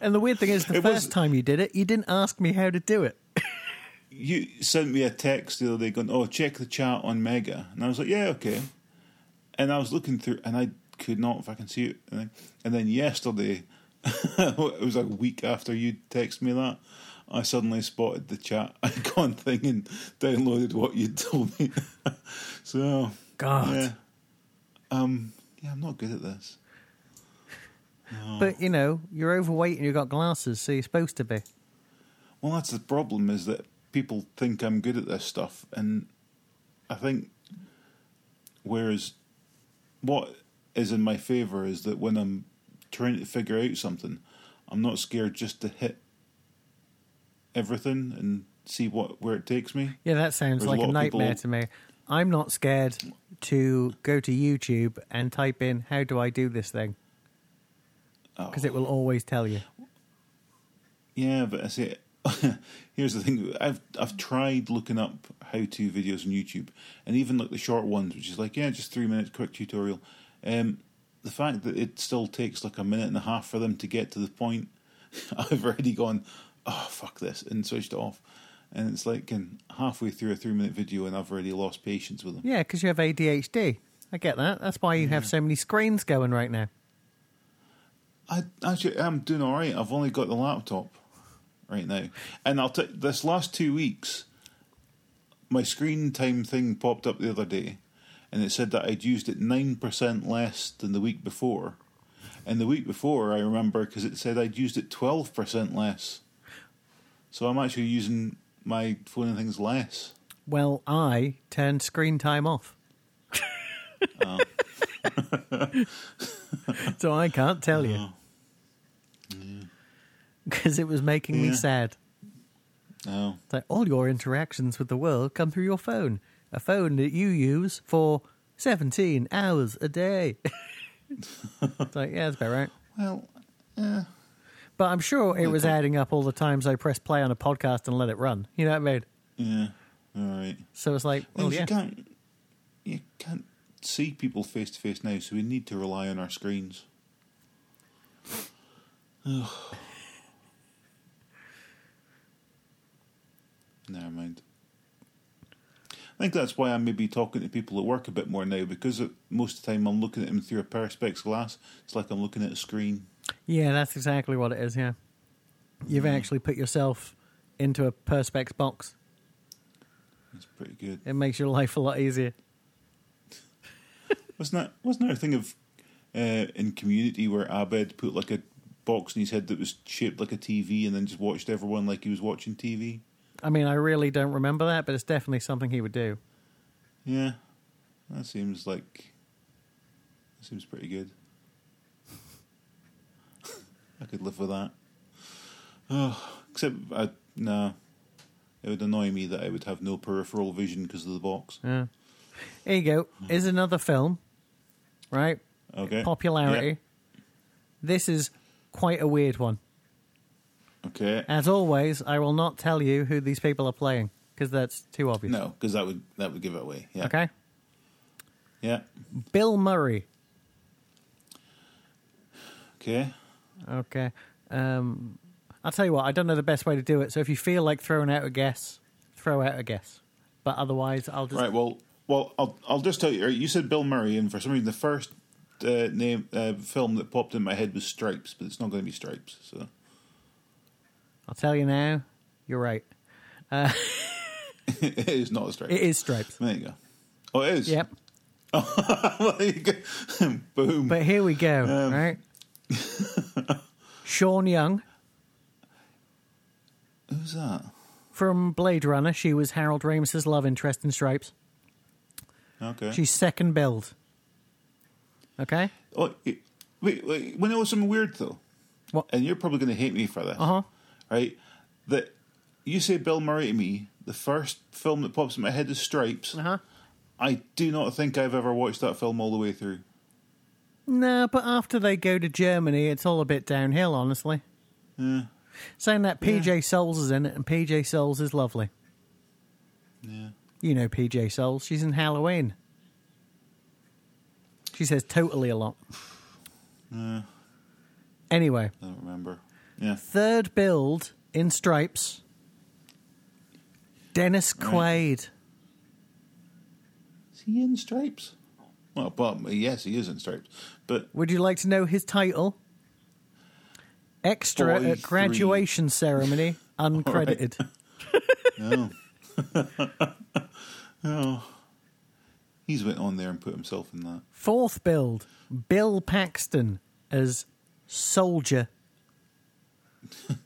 and the weird thing is, the [LAUGHS] It first was- time you did it, you didn't ask me how to do it. You sent me a text the other day going, "Oh, check the chat on Mega," and I was like, "Yeah, okay." And I was looking through, and I could not, if I can see it. And then, yesterday, [LAUGHS] it was like a week after you texted me that, I suddenly spotted the chat [LAUGHS] icon thing and downloaded what you told me. [LAUGHS] so, God. yeah, um, yeah, I'm not good at this. But you know, you're overweight and you've got glasses, so you're supposed to be. Well, that's the problem is that people think I'm good at this stuff, and I think whereas what is in my favour is that when I'm trying to figure out something, I'm not scared just to hit everything and see what where it takes me. Yeah, that sounds There's like a, of nightmare people- to me. I'm not scared to go to YouTube and type in "How do I do this thing?" Oh. because it will always tell you. Yeah, but I say, [LAUGHS] here's the thing: I've I've tried looking up how-to videos on YouTube, and even like the short ones, which is like yeah, just three minutes quick tutorial. Um, the fact that it still takes like a minute and a half for them to get to the point, [LAUGHS] I've already gone, oh fuck this, and switched it off, and it's like in halfway through a three-minute video, and I've already lost patience with them. Yeah, because you have ADHD. I get that. That's why you have so many screens going right now. I actually I'm doing all right. I've only got the laptop right now, and I'll t- this last two weeks, my screen time thing popped up the other day, and it said that I'd used it nine percent less than the week before, and the week before I remember because it said I'd used it twelve percent less. So I'm actually using my phone and things less. Well, I turned screen time off. [LAUGHS] Oh. [LAUGHS] [LAUGHS] so I can't tell you. Oh. [LAUGHS] Because it was making me sad. Oh, It's like all your interactions with the world come through your phone. A phone that you use for 17 hours a day. [LAUGHS] it's like, yeah, that's about right. well, yeah. But I'm sure it was adding up all the times I press play on a podcast and let it run. You know what I mean? Yeah, all right. So it's like, well, oh, Well, yeah. you can't you can't see people face to face now, so we need to rely on our screens. [SIGHS] Never mind. I think that's why I'm maybe talking to people at work a bit more now because most of the time I'm looking at them through a perspex glass. It's like I'm looking at a screen. Yeah, that's exactly what it is. Yeah, you've actually put yourself into a perspex box. It's pretty good. It makes your life a lot easier. Wasn't that wasn't there a thing of uh, in Community where Abed put like a box in his head that was shaped like a TV and then just watched everyone like he was watching TV? I mean, I really don't remember that, but it's definitely something he would do. Yeah, that seems like that seems pretty good. I could live with that. Oh, except I no, it would annoy me that I would have no peripheral vision because of the box. Yeah. Here you go. Is another film, right? Okay, Popularity. This is quite a weird one. Okay, As always, I will not tell you who these people are playing because that's too obvious. no, because that would that would give it away. Yeah, Okay. yeah, Bill Murray. okay. Okay. Um, I'll tell you what. I don't know the best way to do it. So if you feel like throwing out a guess, throw out a guess. But otherwise, I'll just Right. Well, well, I'll I'll just tell you. You said Bill Murray, and for some reason, the first uh, name uh, film that popped in my head was Stripes, but it's not going to be Stripes. So I'll tell you now. You're right. [LAUGHS] it is not a Stripes. It is Stripes. There you go. Oh, it is. Yep. [LAUGHS] There you go. [LAUGHS] Boom. But here we go. Um, right. Sean Young Who's that? from Blade Runner. She was Harold Ramis's love interest in Stripes. Okay. She's second billed. Okay. Oh, it- wait, wait. When it was something weird though, What? and you're probably going to hate me for this, Uh huh. Right? That you say Bill Murray to me. The first film that pops in my head is Stripes. Uh huh. I do not think I've ever watched that film all the way through. No, but after they go to Germany, it's all a bit downhill, honestly. Yeah. Saying that PJ Soles is in it, and PJ Soles is lovely. Yeah. You know PJ Soles. She's in Halloween. She says totally a lot. [SIGHS] Yeah. Anyway, I don't remember. Yeah. third billed in Stripes. Dennis Right. Quaid. Is he in Stripes? Well, but yes, he is in Stripes. But Would you like to know his title? Extra Boy at graduation ceremony, [LAUGHS] uncredited. no, [LAUGHS] oh. no, [LAUGHS] oh. he's went on there and put himself in that. Fourth billed, Bill Paxton as soldier. [LAUGHS]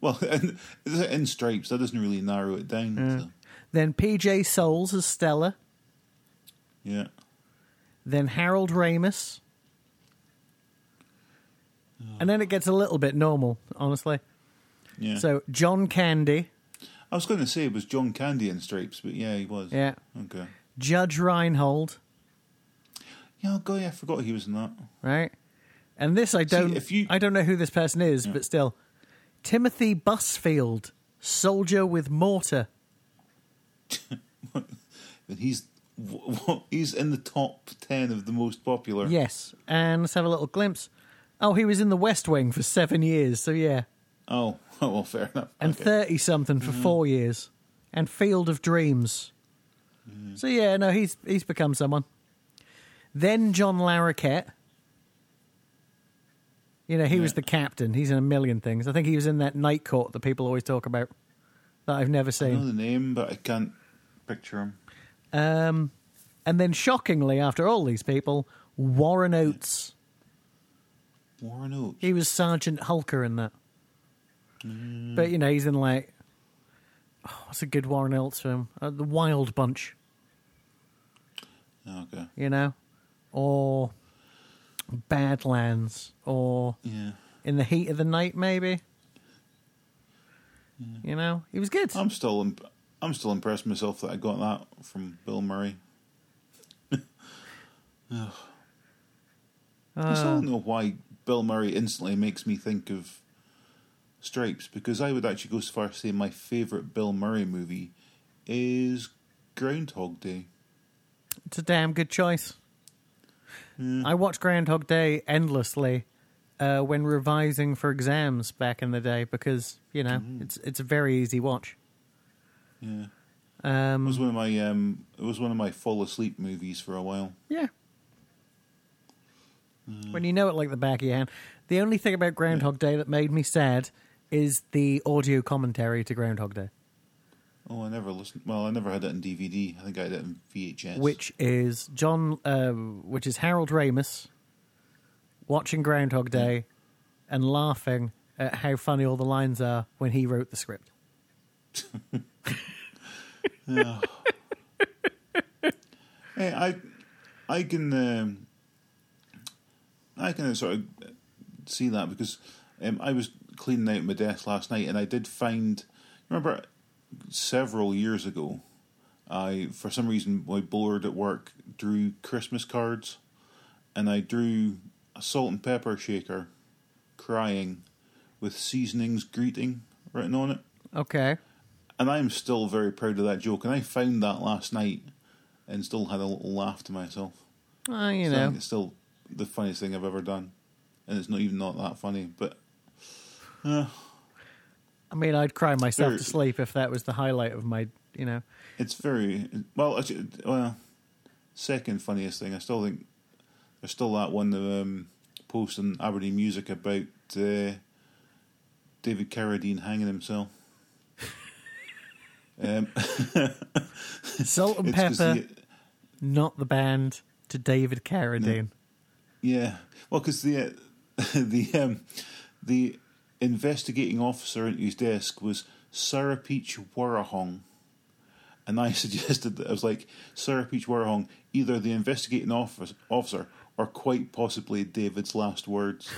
Well, [LAUGHS] and in Stripes, that doesn't really narrow it down. So, Then PJ Soles as Stella. yeah. Then Harold Ramis. Oh. And then it gets a little bit normal, honestly. Yeah. So John Candy, I was going to say it was John Candy in Stripes, but yeah, he was. yeah, Okay. Judge Reinhold, Yeah, oh, God, yeah, I forgot he was in that. right? And this I don't if you- I don't know who this person is, but still. Timothy Busfield, soldier with mortar. But [LAUGHS] he's [LAUGHS] he's in the top ten of the most popular. Yes. And let's have a little glimpse. Oh, he was in the West Wing for seven years, so yeah. Oh, [LAUGHS] well, fair enough. And Okay. thirty something for mm-hmm. four years. And Field of Dreams. Mm-hmm. So yeah, no, he's he's become someone. Then John Larroquette. You know, he was the captain. He's in a million things. I think he was in that night court that people always talk about that I've never I know seen. the name, but I can't picture him. Um, and then, shockingly, after all these people, Warren Oates. Warren Oates. He was Sergeant Hulka in that. But you know, he's in like oh, what's a good Warren Oates film? Uh, the Wild Bunch, Okay. you know, or Badlands, or Yeah. In the Heat of the Night, maybe. You know, he was good. I'm still imp- I'm still impressed myself that I got that from Bill Murray. [LAUGHS] Ugh. I still Uh, don't know why Bill Murray instantly makes me think of Stripes because I would actually go so far as to say my favourite Bill Murray movie is Groundhog Day. it's a damn good choice. I watched Groundhog Day endlessly uh, when revising for exams back in the day because you know it's it's a very easy watch. Yeah. It Um, was one of my um, it was one of my fall asleep movies for a while. yeah. When you know it like the back of your hand. The only thing about Groundhog Day that made me sad is the audio commentary to Groundhog Day, Oh, I never listened. Well, I never had that in DVD. I think I had it in VHS. which is John, uh, which is Harold Ramis watching Groundhog Day and laughing at how funny all the lines are when he wrote the script. [LAUGHS] Hey, I, I can, um, I can sort of see that because um, I was cleaning out my desk last night and I did find. Remember, several years ago, I for some reason my board at work drew Christmas cards, and I drew a salt and pepper shaker, crying, with seasonings greeting written on it. Okay. And I'm still very proud of that joke. And I found that last night and still had a little laugh to myself. Uh, you So know, it's still the funniest thing I've ever done. And it's not even not that funny, but uh, I mean, I'd cry myself Very- to sleep if that was the highlight of my, you know. it's very well. Actually, well, second funniest thing. I still think there's still that one um, post on Aberdeen Music about uh, David Carradine hanging himself. [LAUGHS] um, [LAUGHS] Salt and Pepper, the- not the band, to David Carradine. Yeah, well, because the uh, [LAUGHS] the um, the investigating officer at his desk was Sarapeach Warahong, and I [LAUGHS] suggested that I was like Sarapeach Warahong, either the investigating officer, officer or quite possibly David's last words.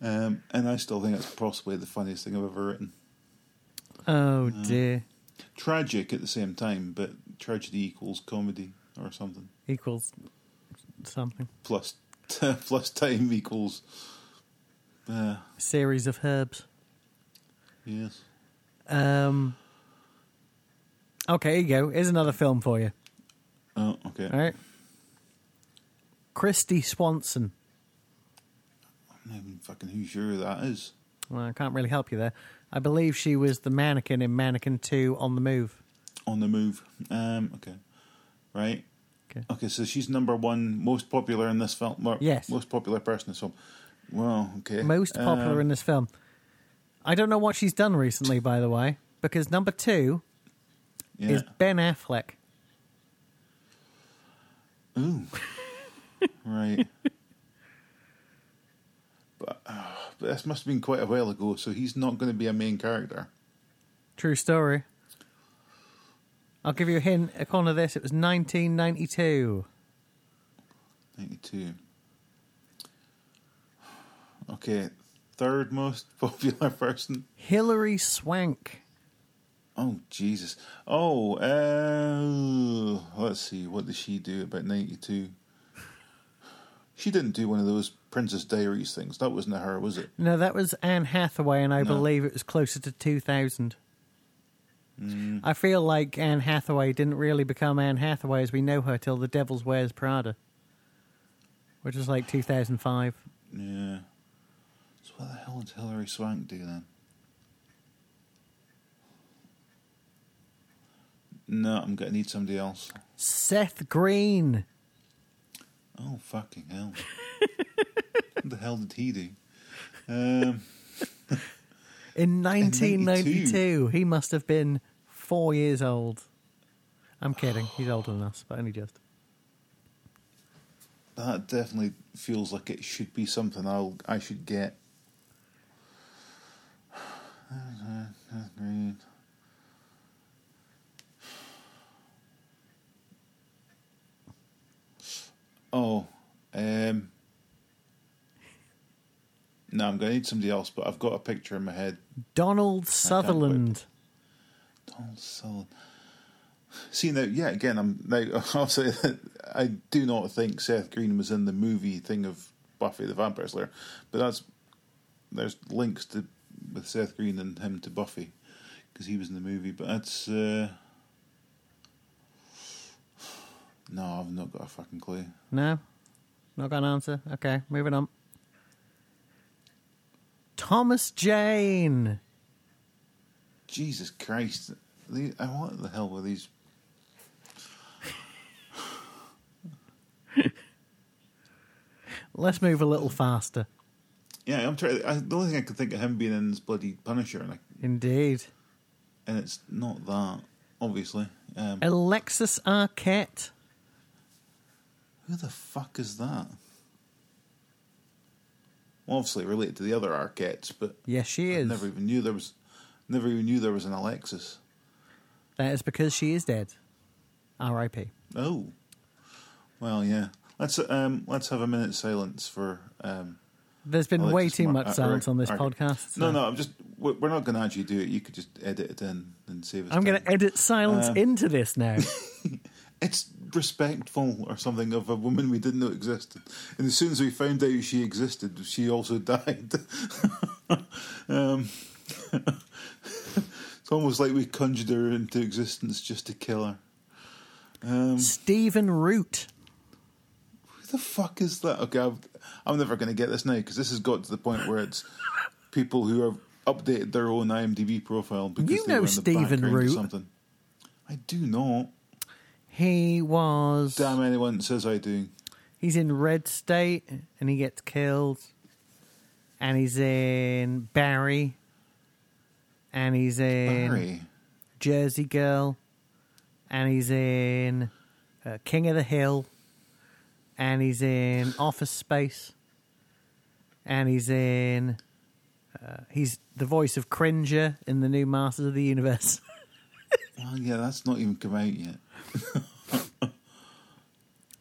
Um, and I still think that's possibly the funniest thing I've ever written. Oh dear. Tragic at the same time, but tragedy equals comedy or something. Equals something. Plus, [LAUGHS] plus time equals. Uh, Series of herbs. yes. Um. Okay, here you go. Here's another film for you. Oh, okay. All right. Kristy Swanson. I'm not even fucking who sure that is. Well, I can't really help you there. I believe she was the mannequin in Mannequin 2 on the move. On the move. Um, okay. Right. Okay. Okay, so she's number one most popular in this film. Yes. Most popular person in this film. Well, okay. Most popular Um, in this film. I don't know what she's done recently, by the way, because number two yeah. is Ben Affleck. Ooh. [LAUGHS] right. But, uh, but this must have been quite a while ago, so he's not going to be a main character. True story. I'll give you a hint. According to this, it was 1992. 92. Okay, third most [LAUGHS] popular person. Hilary Swank. Oh Jesus! Oh, uh, let's see. What did she do about ninety two? She didn't do one of those Princess Diaries things. That wasn't her, was it? No, that was Anne Hathaway, and I No. believe it was closer to 2000. I feel like Anne Hathaway didn't really become Anne Hathaway as we know her till The Devil's Wears Prada, which was like 2005. Yeah. What the hell did Hilary Swank do then? No, I'm gonna need somebody else. Seth Green. Oh fucking hell! [LAUGHS] what the hell did he do? Um, [LAUGHS] In 1992, he must have been four years old. I'm kidding. He's older than us, but only just. that definitely feels like it should be something I'll I should get. [SIGHS] Oh, um, no, I'm going to need somebody else, but I've got a picture in my head. Donald Sutherland. Donald Sutherland. See now, yeah. Again, I'm now. [LAUGHS] I'll say that I do not think Seth Green was in the movie thing of Buffy the Vampire Slayer, but that's there's links to with Seth Green and him to Buffy because he was in the movie. But that's uh, [SIGHS] no, I've not got a fucking clue. No? Not got an answer? Okay, moving on. Thomas Jane. Jesus Christ! the, uh, what the hell were these? [LAUGHS] Let's move a little faster. Yeah, I'm trying. I, the only thing I could think of him being in is bloody Punisher, and I, Indeed. and it's not that obviously. Um, Alexis Arquette. who the fuck is that? Well, obviously related to the other Arquettes, but Yes, she I is. never even knew there was. Never even knew there was an Alexis. That is because she is dead. R.I.P. Oh, well, yeah. Let's um, let's have a minute's silence for. Um, There's been way too much uh, silence on this podcast. No, so no, I'm just. We're we're not going to actually do it. You could just edit it in and save us. I'm going to edit silence Um, into this now. [LAUGHS] It's respectful or something of a woman we didn't know existed. And as soon as we found out she existed, she also [LAUGHS] died. um, [LAUGHS] it's almost like we conjured her into existence just to kill her. Um, Stephen Root. who the fuck is that? Okay, I've, I'm never going to get this now because this has got to the point where it's people who have updated their own IMDb profile because You they know were in the Stephen background or something. I do not. He was. Damn anyone says I do. He's in Red State and he gets killed. And he's in Barry. And he's in Barry. Jersey Girl. And he's in uh, King of the Hill. And he's in Office Space. And he's in. Uh, he's the voice of Cringer in the new Masters of the Universe. [LAUGHS] Well, yeah, that's not even come out yet.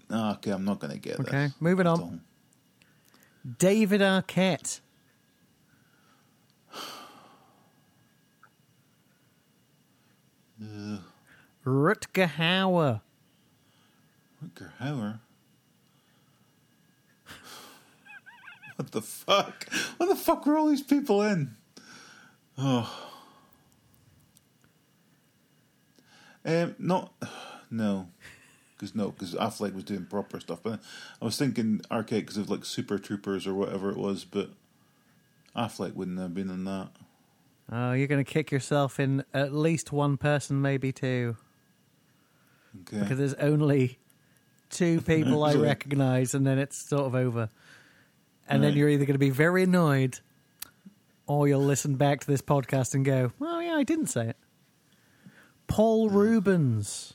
No, [LAUGHS] okay, I'm not going to get that. Okay, this. moving on. At. David Arquette. [SIGHS] Rutger Hauer. Rutger Hauer. What the fuck? What the fuck were all these people in? Oh. Um, not, no, because [SIGHS] no, because Affleck was doing proper stuff. But I was thinking Arcade because of like Super Troopers or whatever it was, but Affleck wouldn't have been in that. Oh, you're going to kick yourself in at least one person, maybe two, Okay. because there's only two [LAUGHS] people I recognise, and then it's sort of over. And then you're either going to be very annoyed, or you'll listen back to this podcast and go, "Oh yeah, I didn't say it." Paul Reubens.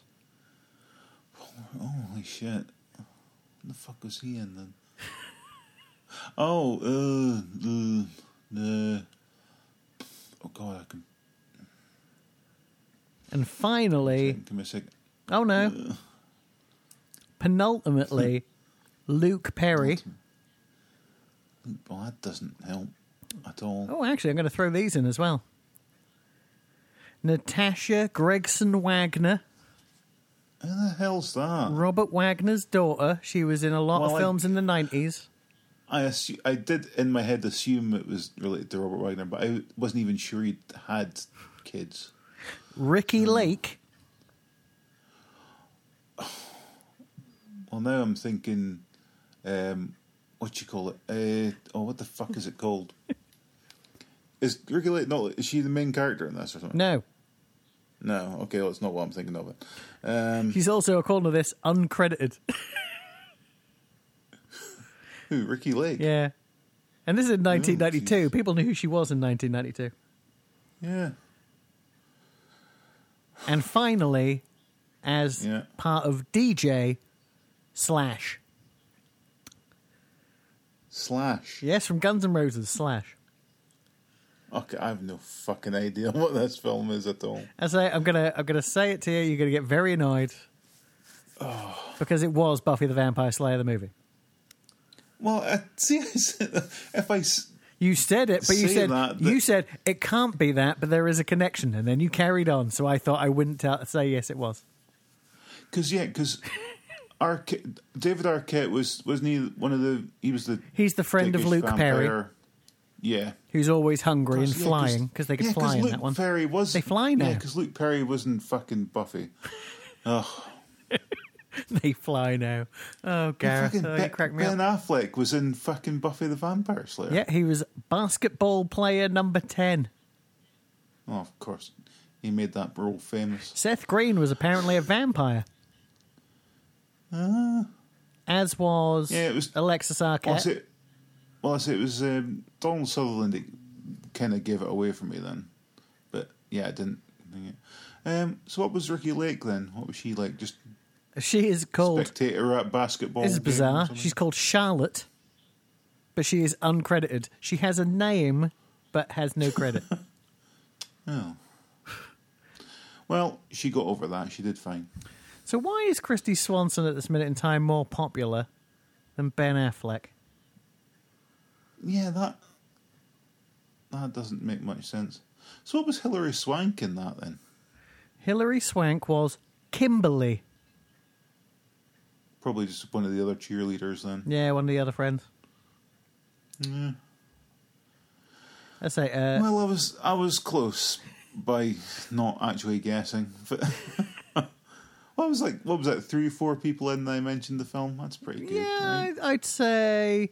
Holy shit. What the fuck was he in then? [LAUGHS] oh, uh, uh, uh, oh god, I can. And finally, Give me a second. oh no, Uh, penultimately, Luke Perry. Well, that doesn't help at all. Oh, actually, I'm going to throw these in as well. Natasha Gregson Wagner, Who the hell's that? Robert Wagner's daughter. She was in a lot Well, of I- films in the 90s. I assu- I did in my head assume it was related to Robert Wagner, but I wasn't even sure he'd had kids. Ricki Lake, [SIGHS] Well, now I'm thinking, um, what you call it? Uh, oh, what the fuck is it called? [LAUGHS] is Ricki Lake not? Is she the main character in this or something? no. No, okay, well, it's not what I'm thinking of. It. Um, She's also, according to this, uncredited. [LAUGHS] who? Ricki Lake? yeah. And this is in 1992. jeez. People knew who she was in 1992. Yeah. And finally, as Yeah. part of DJ Slash. Slash. Yes, from Guns N' Roses, Slash. Okay, I have no fucking idea [LAUGHS] what this film is at all. As I say I'm gonna I'm gonna say it to you. You're gonna get very annoyed oh. [SIGHS] because it was Buffy the Vampire Slayer the movie. Well, uh, [LAUGHS] see, if I You said it, but you said that, you said it can't be that, but there is a connection, and then you carried on. So I thought I wouldn't tell, say yes, it was. Because yeah, because Arquette, David Arquette was wasn't he one of the he was the He's the friend of Luke Perry. Yeah, who's always hungry and Yeah, flying because they could yeah, fly in Luke that one. Perry was They fly now. Yeah, because Luke Perry wasn't fucking Buffy. [LAUGHS] Oh, they fly now. Oh, Gareth, fucking oh, Ben, you crack me Ben up. Affleck was in fucking Buffy the Vampire Slayer. Yeah, he was basketball player number ten. Oh, of course. he made that role famous. Seth Green was apparently a vampire. As was Uh. Yeah, it was- Alexis Well, I Arquette. say, well, I say it was um, Donald Sutherland that kind of gave it away for me then. But yeah, I didn't. think it. Um, so what was Ricki Lake then? What was she like? Just She is called. spectator at basketball? This is bizarre. She's called Charlotte, but she is uncredited. She has a name, but has no credit. [LAUGHS] Oh. Well, she got over that. She did fine. So why is Kristy Swanson at this minute in time more popular than Ben Affleck? Yeah, that that doesn't make much sense. So what was Hilary Swank in that then? Hilary Swank was Kimberly. Probably just one of the other cheerleaders then. Yeah, one of the other friends. Yeah. I say, uh, Well, I was I was close by not actually guessing. But [LAUGHS] what was like? What was that? Three or four people in. I mentioned the film. That's pretty good. yeah, right? I'd say.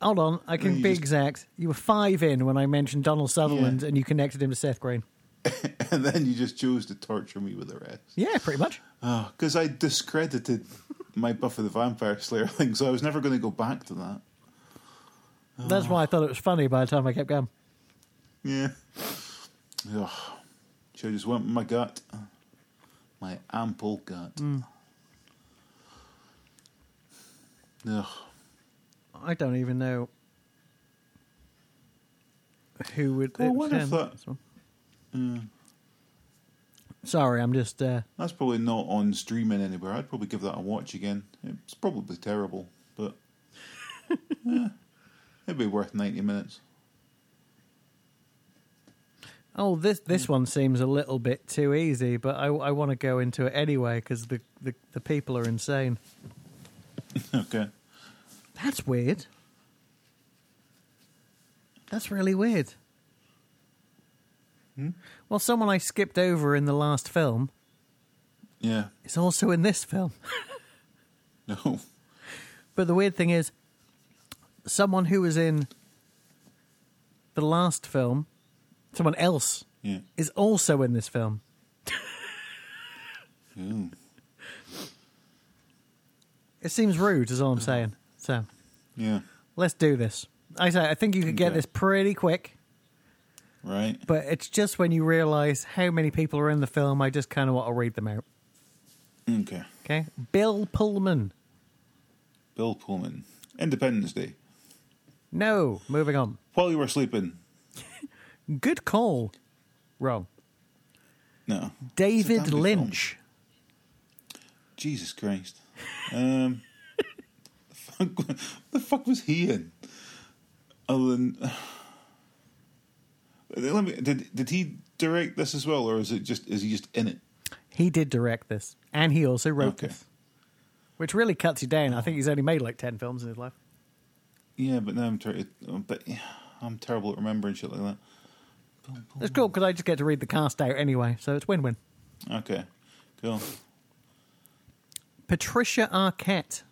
Hold on, I can be just- exact. You were five in when I mentioned Donald Sutherland, Yeah. and you connected him to Seth Green. [LAUGHS] and then you just chose to torture me with the rest. Yeah, pretty much. Oh, because I discredited my Buffy the Vampire Slayer [LAUGHS] thing, so I was never going to go back to that. That's why I thought it was funny. By the time I kept going. Yeah. Ugh. Should I just went with my gut. My ample gut. Hmm. Ugh. I don't even know who would. It wonder if that- him. Hmm. Sorry, I'm just. Uh, That's probably not on streaming anywhere. I'd probably give that a watch again. It's probably terrible, but yeah, [LAUGHS] it'd be worth 90 minutes. Oh, this this hmm. one seems a little bit too easy, but I, I want to go into it anyway because the, the the people are insane. [LAUGHS] okay. That's weird. That's really weird. Hmm? Well, someone I skipped over in the last film Yeah. is also in this film. [LAUGHS] No. But the weird thing is, someone who was in the last film, someone else, Yeah. is also in this film. Ooh. It seems rude, is all I'm saying. So Yeah. let's do this. I say I think you could get Okay. this pretty quick, Right. but it's just when you realise how many people are in the film, I just kind of want to read them out. Okay. Okay, Bill Pullman. Bill Pullman. Independence Day. No, moving on. While you were sleeping. Good call. Wrong. No. David It's a damn good Lynch. Jesus Christ. Um, the, fuck, the fuck was he in? Other than. [SIGHS] Let me, did did he direct this as well, or is it just is he just in it? He did direct this, and he also wrote Okay. this, which really cuts you down. I think he's only made like ten films in his life. Yeah, but now I'm trying. But yeah, I'm terrible at remembering shit like that. It's cool because I just get to read the cast out anyway, so it's win-win. Okay, cool. Patricia Arquette,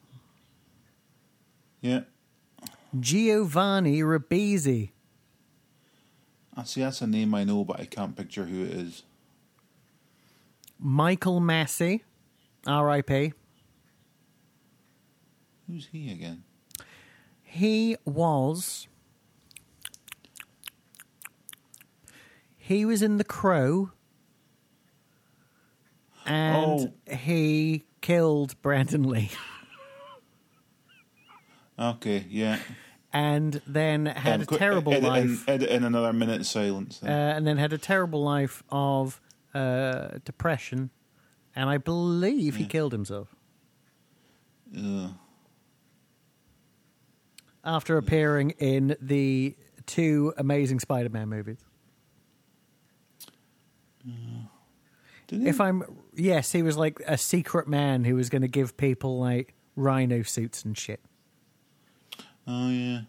Yeah, Giovanni Ribisi, I see. That's a name I know, but I can't picture who it is. Michael Massee, R.I.P. Who's he again? He was. He was in The Crow. And he killed Brandon Lee. [LAUGHS] Okay, yeah. And then had Um, a terrible edit in- life. edit in another minute of silence. Uh, and then had a terrible life of uh, depression. And I believe he killed himself Ugh. after appearing in the two amazing Spider Man movies. If I'm yes, he was like a secret man who was going to give people like rhino suits and shit. oh yeah.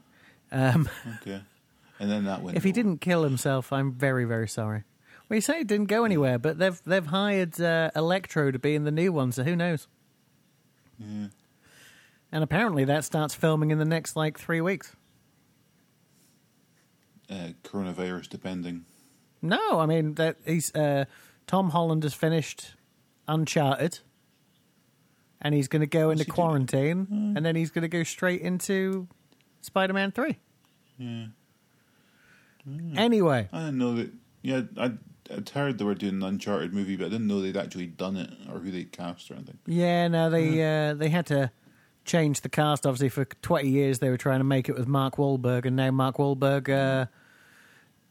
Um, Okay. And then that went. if he didn't kill himself, I'm very very sorry. Well, you say it didn't go anywhere, but they've they've hired uh, Electro to be in the new one, so who knows? Yeah. And apparently that starts filming in the next like three weeks. Uh, coronavirus depending. No, I mean that he's uh, Tom Holland has finished Uncharted, and he's going to go into quarantine, and then he's going to go straight into Spider-Man Three. Yeah. Anyway, I didn't know that. Yeah, I, I'd heard they were doing an Uncharted movie, but I didn't know they'd actually done it or who they'd cast or anything. yeah, no, they uh, they had to change the cast. Obviously, for twenty years they were trying to make it with Mark Wahlberg, and now Mark Wahlberg uh,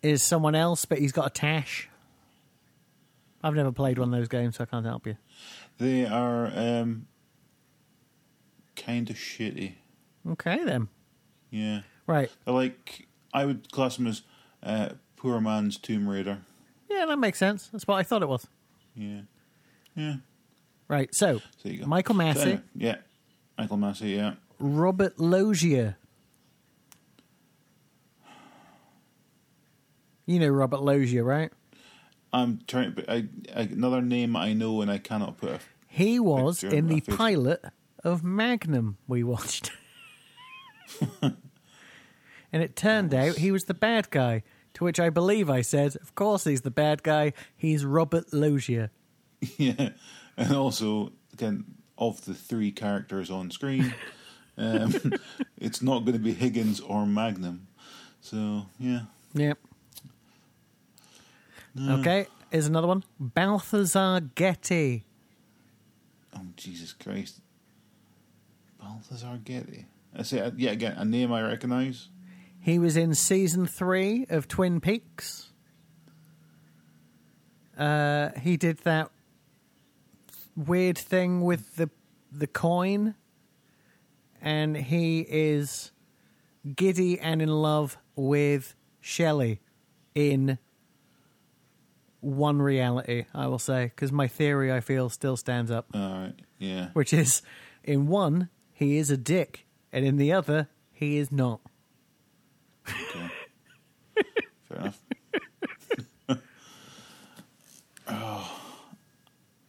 is someone else, but he's got a tash. I've never played one of those games, so I can't help you. They are um, kind of shitty. Okay, then. Yeah. Right. They're like, I would class them as uh, poor man's Tomb Raider. Yeah, that makes sense. That's what I thought it was. Yeah. Yeah. Right. So, So there you go. Michael So Massee, anyway, yeah. Michael Massee, yeah. Robert Loggia. You know Robert Loggia, right? I'm trying, but I, I, another name I know and I cannot put a. He was in the face. pilot of Magnum we watched. [LAUGHS] and it turned out he was the bad guy, to which I believe I said, Of course he's the bad guy. He's Robert Loggia. [LAUGHS] Yeah. And also, again, of the three characters on screen, [LAUGHS] um, it's not going to be Higgins or Magnum. So, yeah. Yep. Okay, here's another one. Balthazar Getty. Oh, Jesus Christ. Balthazar Getty. I say, uh, yeah, again, a name I recognise. He was in season three of Twin Peaks. Uh, he did that weird thing with the the coin, and he is giddy and in love with Shelley in one reality. I will say because my theory, I feel, still stands up, All right, yeah. which is in one he is a dick, and in the other he is not. Okay. [LAUGHS] Fair enough. [LAUGHS] oh,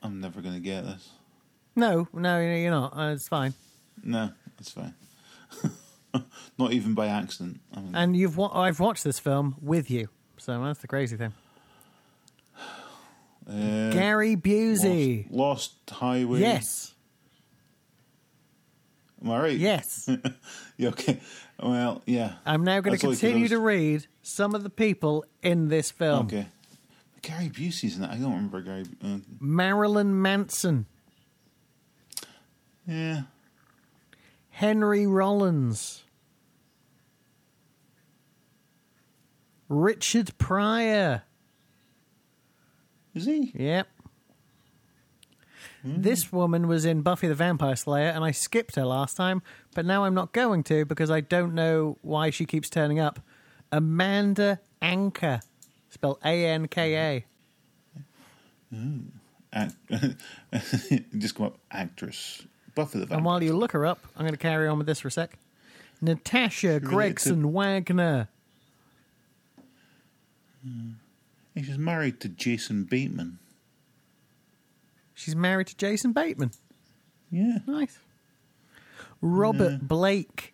I'm never going to get this. No, no, you're not. Uh, it's fine. No, it's fine. [LAUGHS] Not even by accident. I mean, And you've wa- I've watched this film with you, so that's the crazy thing. Uh, Gary Busey. Lost, Lost Highway. Yes, Am I right? yes. [LAUGHS] Yeah, okay. Well, yeah. I'm now going to continue to read some of the people in this film. Okay. Gary Busey's in that. I don't remember Gary. Uh, Marilyn Manson, yeah. Henry Rollins, Richard Pryor. Is he? Yep. Hmm. This woman was in Buffy the Vampire Slayer, and I skipped her last time, but now I'm not going to because I don't know why she keeps turning up. Amanda Anka, spelled A N K A. Hmm. [LAUGHS] Just come up actress. Buffy the Vampire. And while you look her up, I'm going to carry on with this for a sec. Natasha to- Gregson Wagner. Hmm. She's married to Jason Bateman. She's married to Jason Bateman. Yeah. Nice. Robert Blake.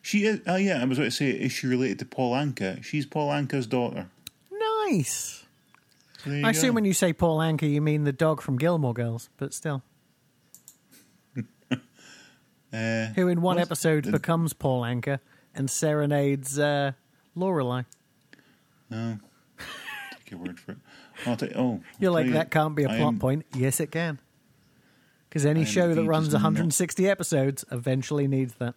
She is. Oh, yeah. I was about to say, is she related to Paul Anka? She's Paul Anka's daughter. Nice. So there you I go. assume when you say Paul Anka, you mean the dog from Gilmore Girls, but still. [LAUGHS] Uh, Who in one episode becomes Paul Anka and serenades uh, Lorelai. No. Take your word for it. I'll take, oh. You're I'll like, you, that can't be a plot am- point. Yes, it can. Because any show that runs does not- 160 episodes eventually needs that.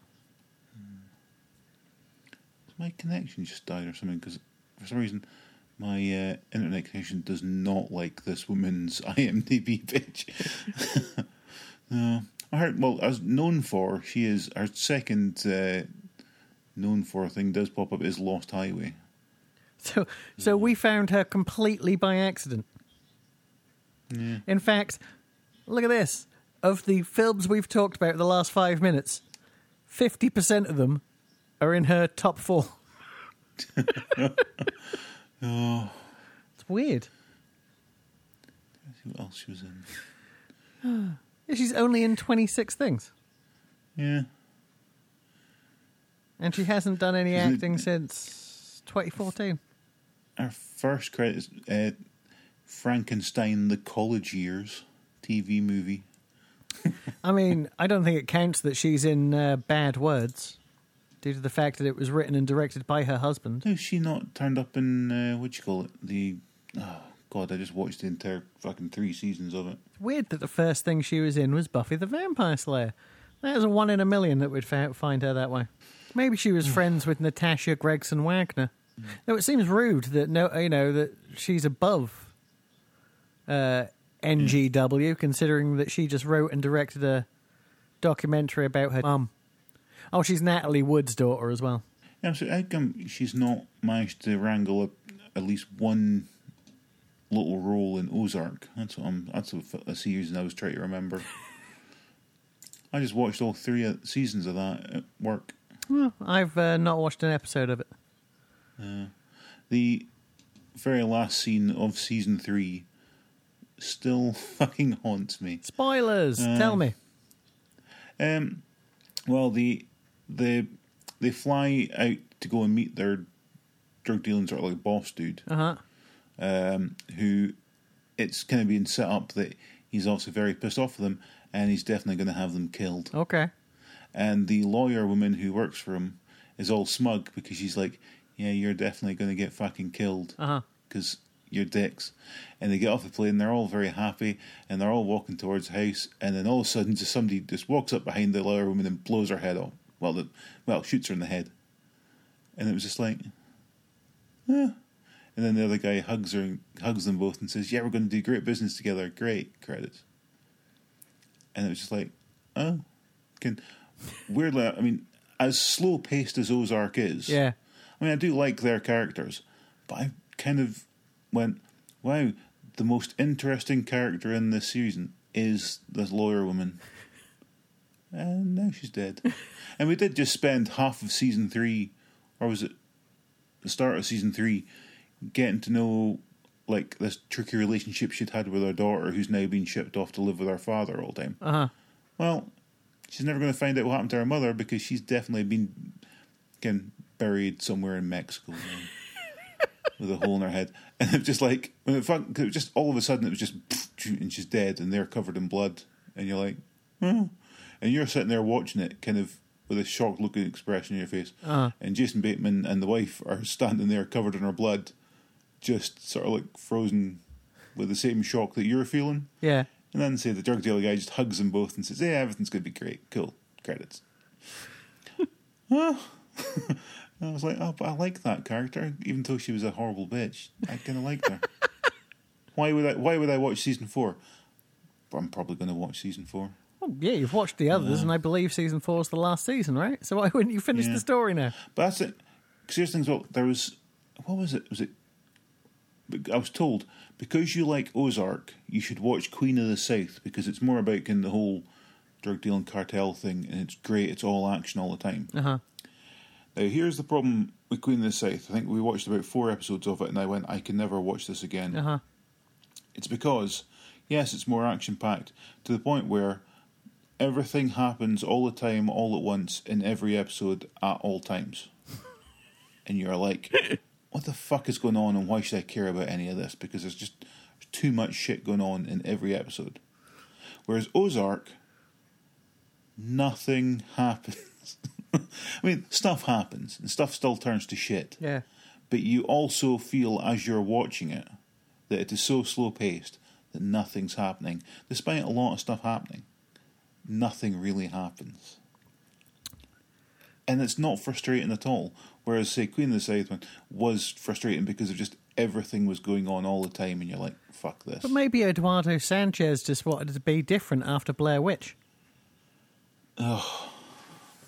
My connection just died or something because for some reason my uh, internet connection does not like this woman's [LAUGHS] IMDb page. [LAUGHS] no, I heard. Well, as known for, she is our second uh, known for thing does pop up is Lost Highway. So, so we found her completely by accident. Yeah. In fact, look at this. Of the films we've talked about the last five minutes, 50% of them are in her top four. [LAUGHS] Oh, It's weird. let's see what else she was in. [GASPS] Yeah, She's only in 26 things. Yeah, And she hasn't done any acting since 2014. Our first credits, uh, Frankenstein: The College Years TV movie. [LAUGHS] I mean, I don't think it counts that she's in uh, Bad Words due to the fact that it was written and directed by her husband. Has she not turned up in uh, what you call it? The oh god, I just watched the entire fucking three seasons of it. It's weird that the first thing she was in was Buffy the Vampire Slayer. There's a one in a million that would fa- find her that way. Maybe she was friends with Natasha Gregson Wagner. Though it seems rude that no, you know that she's above uh, NGW, considering that she just wrote and directed a documentary about her mum. Oh, she's Natalie Wood's daughter as well. Yeah, so how come she's not managed to wrangle a, at least one little role in Ozark? That's what I'm. That's a, a series I was trying to remember. I just watched all three seasons of that at work. Well, I've uh, not watched an episode of it. The very last scene of season three still [LAUGHS] fucking haunts me. Spoilers. Tell me. Um, well, the the they fly out to go and meet their drug dealing sort of like boss dude, Uh huh. um, who it's kind of being set up that he's also very pissed off with them, and he's definitely going to have them killed. Okay. And the lawyer woman who works for him is all smug because she's like, "Yeah, you're definitely going to get fucking killed Uh huh. because you're dicks." And they get off the plane, they're all very happy, and they're all walking towards the house, and then all of a sudden, just somebody just walks up behind the lawyer woman and blows her head off. Well, the, well, shoots her in the head, and it was just like, eh. And then the other guy hugs her, and hugs them both, and says, "Yeah, we're going to do great business together. Great credits." And it was just like, oh, can weirdly, I mean, as slow paced as Ozark is, Yeah. I mean, I do like their characters, but I kind of went, wow, the most interesting character in this season is this lawyer woman. And now she's dead. [LAUGHS] and we did just spend half of season three, or was it the start of season three, getting to know like this tricky relationship she'd had with her daughter, who's now been shipped off to live with her father all the time. Uh huh. Well, she's never going to find out what happened to her mother because she's definitely been again buried somewhere in Mexico now, with a hole in her head. And it was just like when it, fun- it just all of a sudden it was just and she's dead and they're covered in blood and you're like, oh. and you're sitting there watching it, kind of with a shocked looking expression on your face. Uh-huh. And Jason Bateman and the wife are standing there covered in her blood, just sort of like frozen with the same shock that you're feeling. Yeah. And then say the drug dealer guy just hugs them both and says, "Yeah, everything's going to be great. Cool. Credits." [LAUGHS] [LAUGHS] oh. I was like, "Oh, but I like that character, even though she was a horrible bitch. I kind of liked her. [LAUGHS] why would I? Why would I watch season four? I'm probably going to watch season four. Well, yeah, you've watched the others, and I believe season four is the last season, right? So why wouldn't you finish Yeah. the story now? But that's it. Because here's things. Well, there was what was it? Was it? I was told because you like Ozark, you should watch Queen of the South because it's more about of the whole drug dealing cartel thing, and it's great. It's all action all the time. Uh huh. Now, here's the problem with Queen of the South. I think we watched about four episodes of it, and I went, I can never watch this again. Uh huh. It's because, yes, it's more action packed to the point where everything happens all the time, all at once, in every episode at all times. [LAUGHS] and you're like, what the fuck is going on, and why should I care about any of this? Because there's just too much shit going on in every episode. Whereas Ozark, nothing [LAUGHS] happens. [LAUGHS] I mean, stuff happens, and stuff still turns to shit Yeah. but you also feel as you're watching it that it is so slow paced that nothing's happening. Despite a lot of stuff happening, nothing really happens. And it's not frustrating at all. Whereas, say, Queen of the South one was frustrating because of just everything was going on all the time, and you're like, fuck this. But maybe Eduardo Sanchez just wanted to be different after Blair Witch.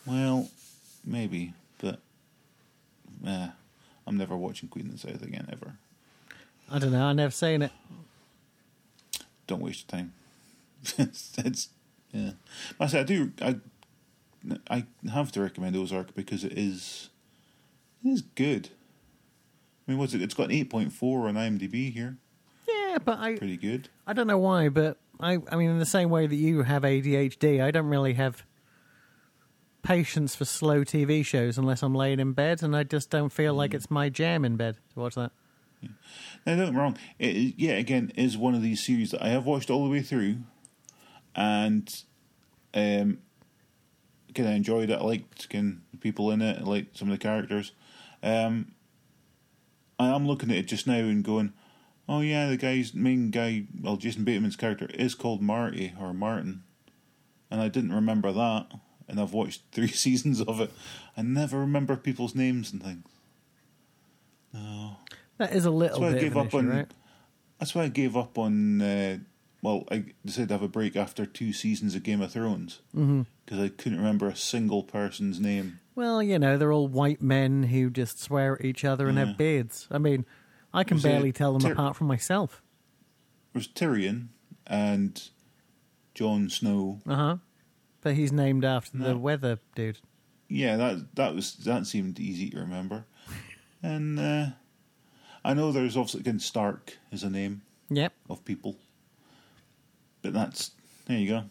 Well, maybe, but eh, I'm never watching Queen of the South again, ever. I don't know. I never seen it. don't waste your time. it's, [LAUGHS] it's yeah. I say I do. I I have to recommend Ozark because it is it is good. I mean, what's it? It's got an eight point four on IMDb here. Yeah, but I Pretty good. I don't know why, but I I mean in the same way that you have ADHD, I don't really have patience for slow TV shows unless I'm laying in bed and I just don't feel like it's my jam in bed to watch that. Now, don't get me wrong. It, yeah, again, is one of these series that I have watched all the way through, and um, kind of enjoyed it. I liked kind the people in it. I liked some of the characters. Um, I am looking at it just now and going, "Oh yeah, the guy's main guy. Well, Jason Bateman's character is called Marty or Martin," and I didn't remember that. And I've watched [LAUGHS] three seasons of it. I never remember people's names and things. No. That is a little That's why I gave up issue, on. right? That's why I gave up on. Uh, well, I decided to have a break after two seasons of Game of Thrones because I couldn't remember a single person's name. Well, you know, they're all white men who just swear at each other and Yeah. have beards. I mean, I can Was it barely tell them Tyr- apart from myself. It was Tyrion and Jon Snow. Uh huh. But he's named after the weather dude. Yeah, that that was that seemed easy to remember. [LAUGHS] And uh, I know there's obviously again Stark is a name Yep. of people, but that's there you go.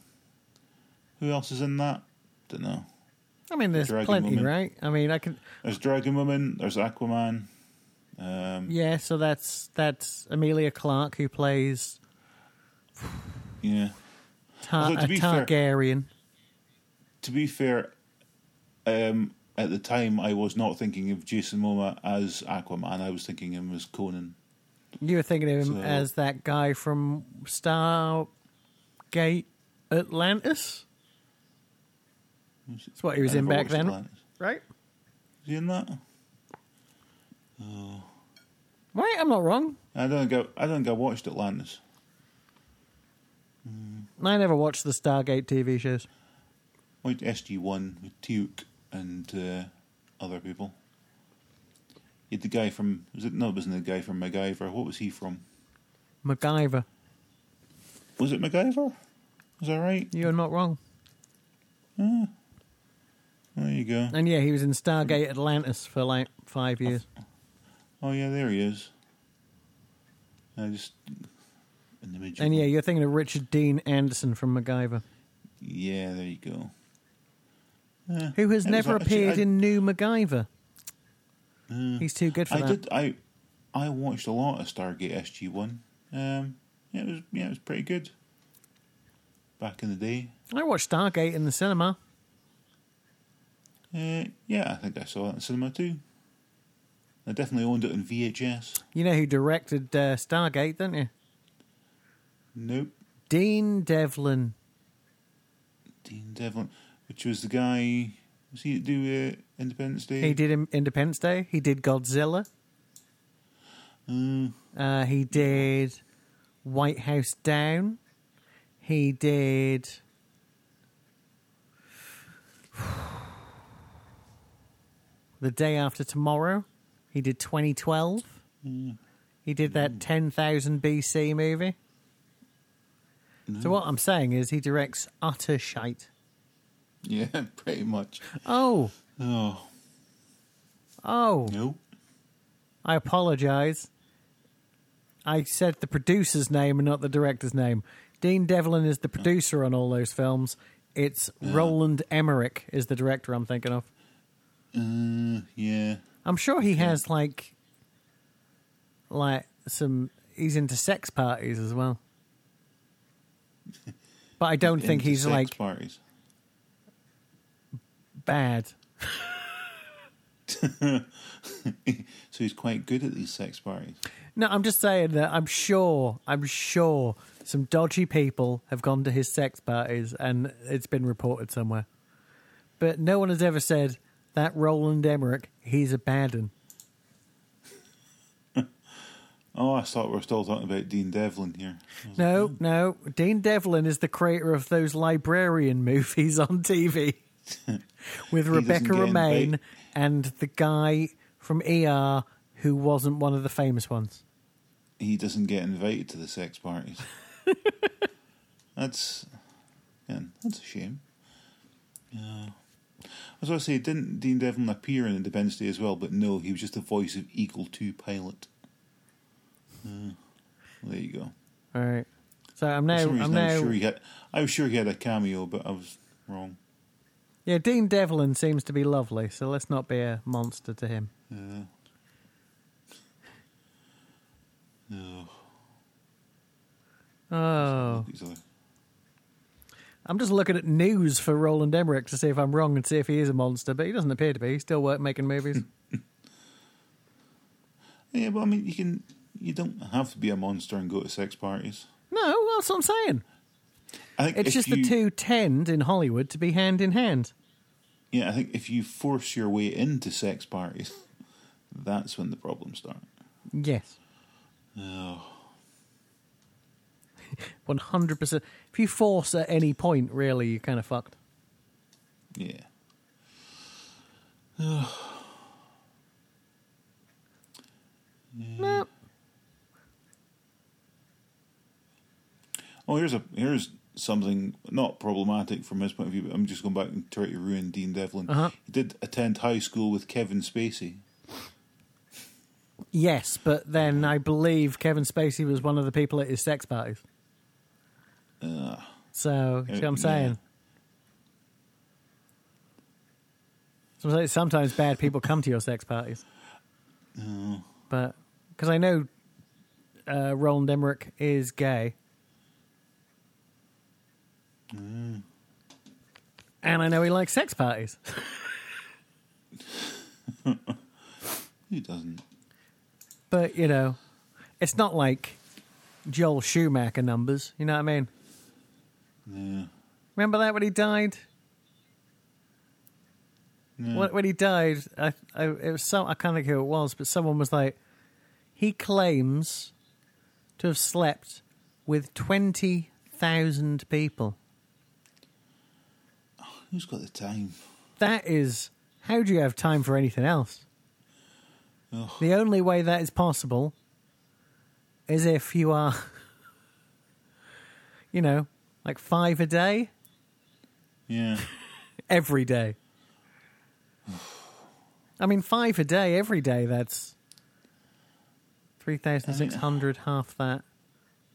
Who else is in that? Don't know. I mean, there's Dragon plenty, Woman. right? I mean, I can. There's Dragon Woman. There's Aquaman. Um, Yeah, so that's that's Emilia Clarke who plays yeah. Tar- Although, to a be fair- Targaryen. To be fair, um, at the time I was not thinking of Jason Momoa as Aquaman. I was thinking him as Conan. You were thinking of him So- as that guy from Stargate Atlantis. That's what he was I in back then, Atlantis. right? Is he in that? Right, I'm not wrong. I don't think I, I don't think I watched Atlantis. I never watched the Stargate TV shows. I watched SG One with Teal'c and uh, other people. You had the guy from was it no it wasn't the guy from MacGyver. What was he from? MacGyver. Was it MacGyver? Was that right? You're not wrong. Ah. There you go. And yeah, he was in Stargate Atlantis for like five years. Oh yeah, there he is. I just an image. And yeah, you're thinking of Richard Dean Anderson from MacGyver, yeah, there you go. Who has was never actually- appeared I- in New MacGyver. Uh, He's too good for I that. did. I I watched a lot of Stargate SG One. Um, yeah, it was yeah, it was pretty good. Back in the day. I watched Stargate in the cinema. Uh, yeah, I think I saw it in the cinema too. I definitely owned it on VHS. You know who directed uh, Stargate, don't you? Nope. Dean Devlin. Dean Devlin, which was the guy. Was he do uh, Independence Day? He did Independence Day. He did Godzilla. Uh, Uh, he did White House Down. He did. [SIGHS] The Day After Tomorrow. He did 2012. He did that 10,000 BC movie. So, what I'm saying is, he directs utter shite. [LAUGHS] yeah, pretty much. Oh, Oh oh, no. I apologize. I said the producer's name and not the director's name. Dean Devlin is the producer on all those films. It's Roland Emmerich is the director I'm thinking of. Uh, yeah. I'm sure he has like like some he's into sex parties as well. [LAUGHS] But I don't think he's sex like parties. Bad. [LAUGHS] so he's quite good at these sex parties. No, I'm just saying that I'm sure, I'm sure some dodgy people have gone to his sex parties and it's been reported somewhere. But no one has ever said that Roland Emmerich, he's a bad one. [LAUGHS] Oh, I thought we were still talking about Dean Devlin here. No, hmm. no. Dean Devlin is the creator of those librarian [LAUGHS] movies on TV with Rebecca Romijn and the guy from ER who wasn't one of the famous ones. He doesn't get invited to the sex parties. [LAUGHS] that's, yeah, that's a shame. Yeah. I was going to say, didn't Dean Devlin appear in Independence Day as well? But no, he was just the voice of Eagle Two pilot. Uh, there you go. All right. So I'm now, I'm now, sure he had. I was sure he had a cameo, but I was wrong. Yeah, Dean Devlin seems to be lovely, so let's not be a monster to him. Yeah. No. Oh. I'm just looking at news for Roland Emmerich to see if I'm wrong and see if he is a monster, but he doesn't appear to be. He's still work making movies. [LAUGHS] yeah, but I mean, you can you don't have to be a monster and go to sex parties. No, that's what I'm saying. I think It's just you, the two tend in Hollywood to be hand in hand. Yeah, I think if you force your way into sex parties, that's when the problems start. Yes. Oh, 100%. If you force at any point, really, you're kind of fucked. yeah. No. Oh, here's a here's something not problematic from his point of view. But I'm just going back and try to ruin Dean Devlin. Uh-huh. He did attend high school with Kevin Spacey. Yes, but then I believe Kevin Spacey was one of the people at his sex parties. Uh, So, see what I'm saying? So Sometimes bad people come to your sex parties. oh, But, because I know uh, Roland Emmerich is gay. Mm. And I know he likes sex parties. who doesn't? But, you know, it's not like Joel Schumacher numbers. You know what I mean? Yeah. Remember that when he died? Yeah. When, when he died, I, I, it was some, I can't think who it was, but someone was like, he claims to have slept with 20,000 people. Who's got the time? That is, how do you have time for anything else? Ugh. The only way that is possible is if you are, [LAUGHS] you know, like five a day, Yeah. [LAUGHS] every day. I mean, five a day, every day, that's 3,600, half that,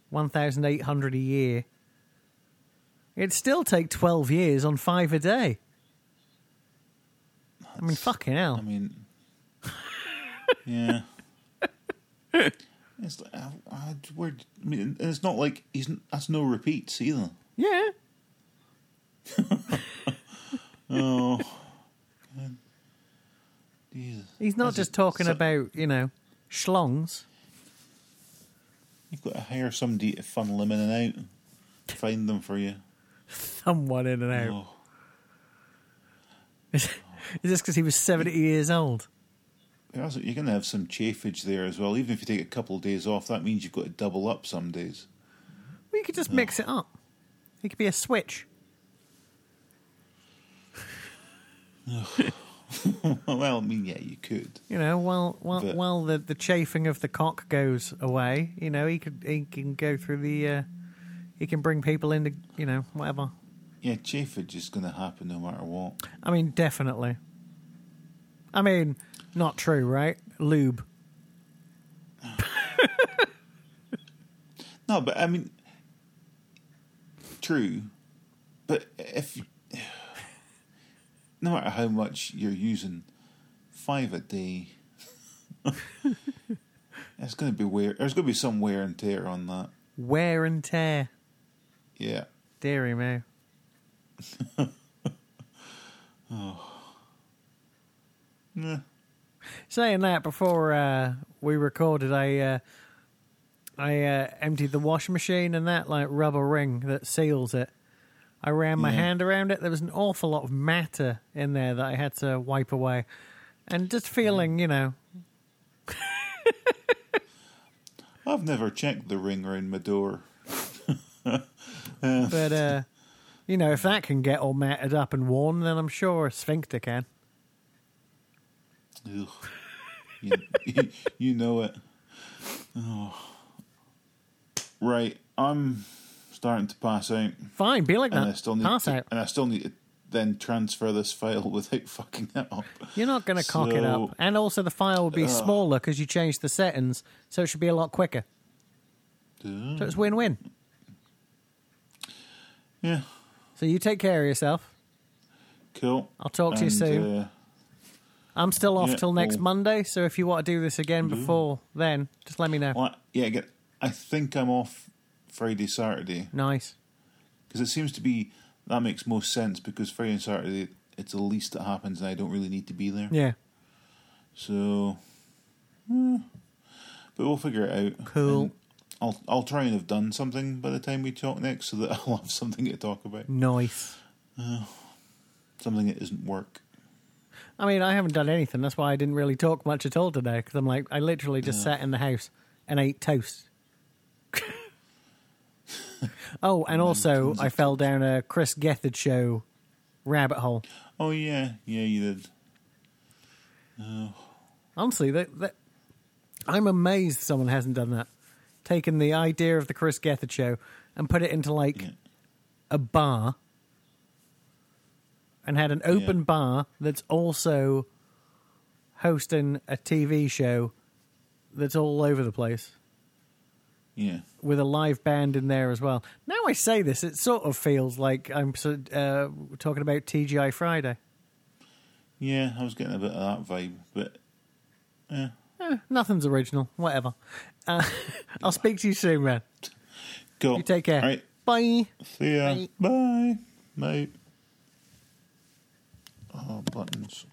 1,800 a year. It'd still take 12 years on five a day. I mean, fucking hell. I mean, [LAUGHS] yeah. It's like, uh, uh, where, I mean, and it's not like he's that's no repeats either. Yeah. [LAUGHS] Oh, God. Jesus! He's not That's just talking about, you know, schlongs. You've got to hire somebody to funnel them in and out, and find them for you. Someone in and out. Oh, Is this because he was 70 years old? You're also- you're going to have some chafage there as well. Even if you take a couple of days off, that means you've got to double up some days. Well, you could just mix it up. It could be a switch. [LAUGHS] well, I mean, yeah, you could. You know, while while But- while the, the chafing of the cock goes away, you know, he could he can go through the uh, he can bring people into you know whatever. Yeah, chafage is going to happen no matter what. I mean, definitely. I mean, not true, right? Lube. No, but I mean, true. But if [SIGHS] no matter how much you're using, five a day, [LAUGHS] it's going to be wear. There's going to be some wear and tear on that. Wear and tear. Yeah. Deary me. [LAUGHS] Nah. Saying that before uh, we recorded, I uh, I uh, emptied the washing machine and that like rubber ring that seals it. I ran my Yeah. hand around it. There was an awful lot of matter in there that I had to wipe away, and just feeling, you know, [LAUGHS] I've never checked the ring around my door. [LAUGHS] but uh, you know, if that can get all matted up and worn, then I'm sure a sphincter can. Ugh. You, you, you know it. Oh. Right, I'm starting to pass out, Fine, be like and I that. still need Pass to, out. and I still need to then transfer this file [LAUGHS] without fucking it up. You're not going to cock it up, and also the file will be Ugh. smaller because you changed the settings, so it should be a lot quicker. So it's win-win. Yeah, So you take care of yourself. cool. I'll talk to you And, soon. uh, I'm still off yeah, till next well- Monday, so if you want to do this again before then, just let me know. well, yeah, again, I think I'm off Friday, Saturday, Nice. because it seems to be that makes most sense because Friday and Saturday it's the least that happens, and I don't really need to be there. Yeah. So, eh, but we'll figure it out. Cool. And I'll I'll try and have done something by the time we talk next, so that [LAUGHS] I'll have something to talk about. Nice. Uh, something that isn't work. I mean, I haven't done anything. That's why I didn't really talk much at all today because I'm like, I literally just sat in the house and ate toast. [LAUGHS] oh, and also I fell down a Chris Gethard show rabbit hole. Oh yeah, yeah, you did. Oh. Honestly, that, that I'm amazed someone hasn't done that. Taken the idea of the Chris Gethard show and put it into like Yeah. a bar and had an open Yeah. bar that's also hosting a TV show that's all over the place Yeah, with a live band in there as well. Now I say this, it sort of feels like I'm uh, talking about TGI Friday. yeah. I was getting a bit of that vibe, but Eh, nothing's original, whatever. Uh, I'll speak to you soon, man. cool. You take care. All right, Bye. see ya. Bye. Bye. Bye. Oh, buttons.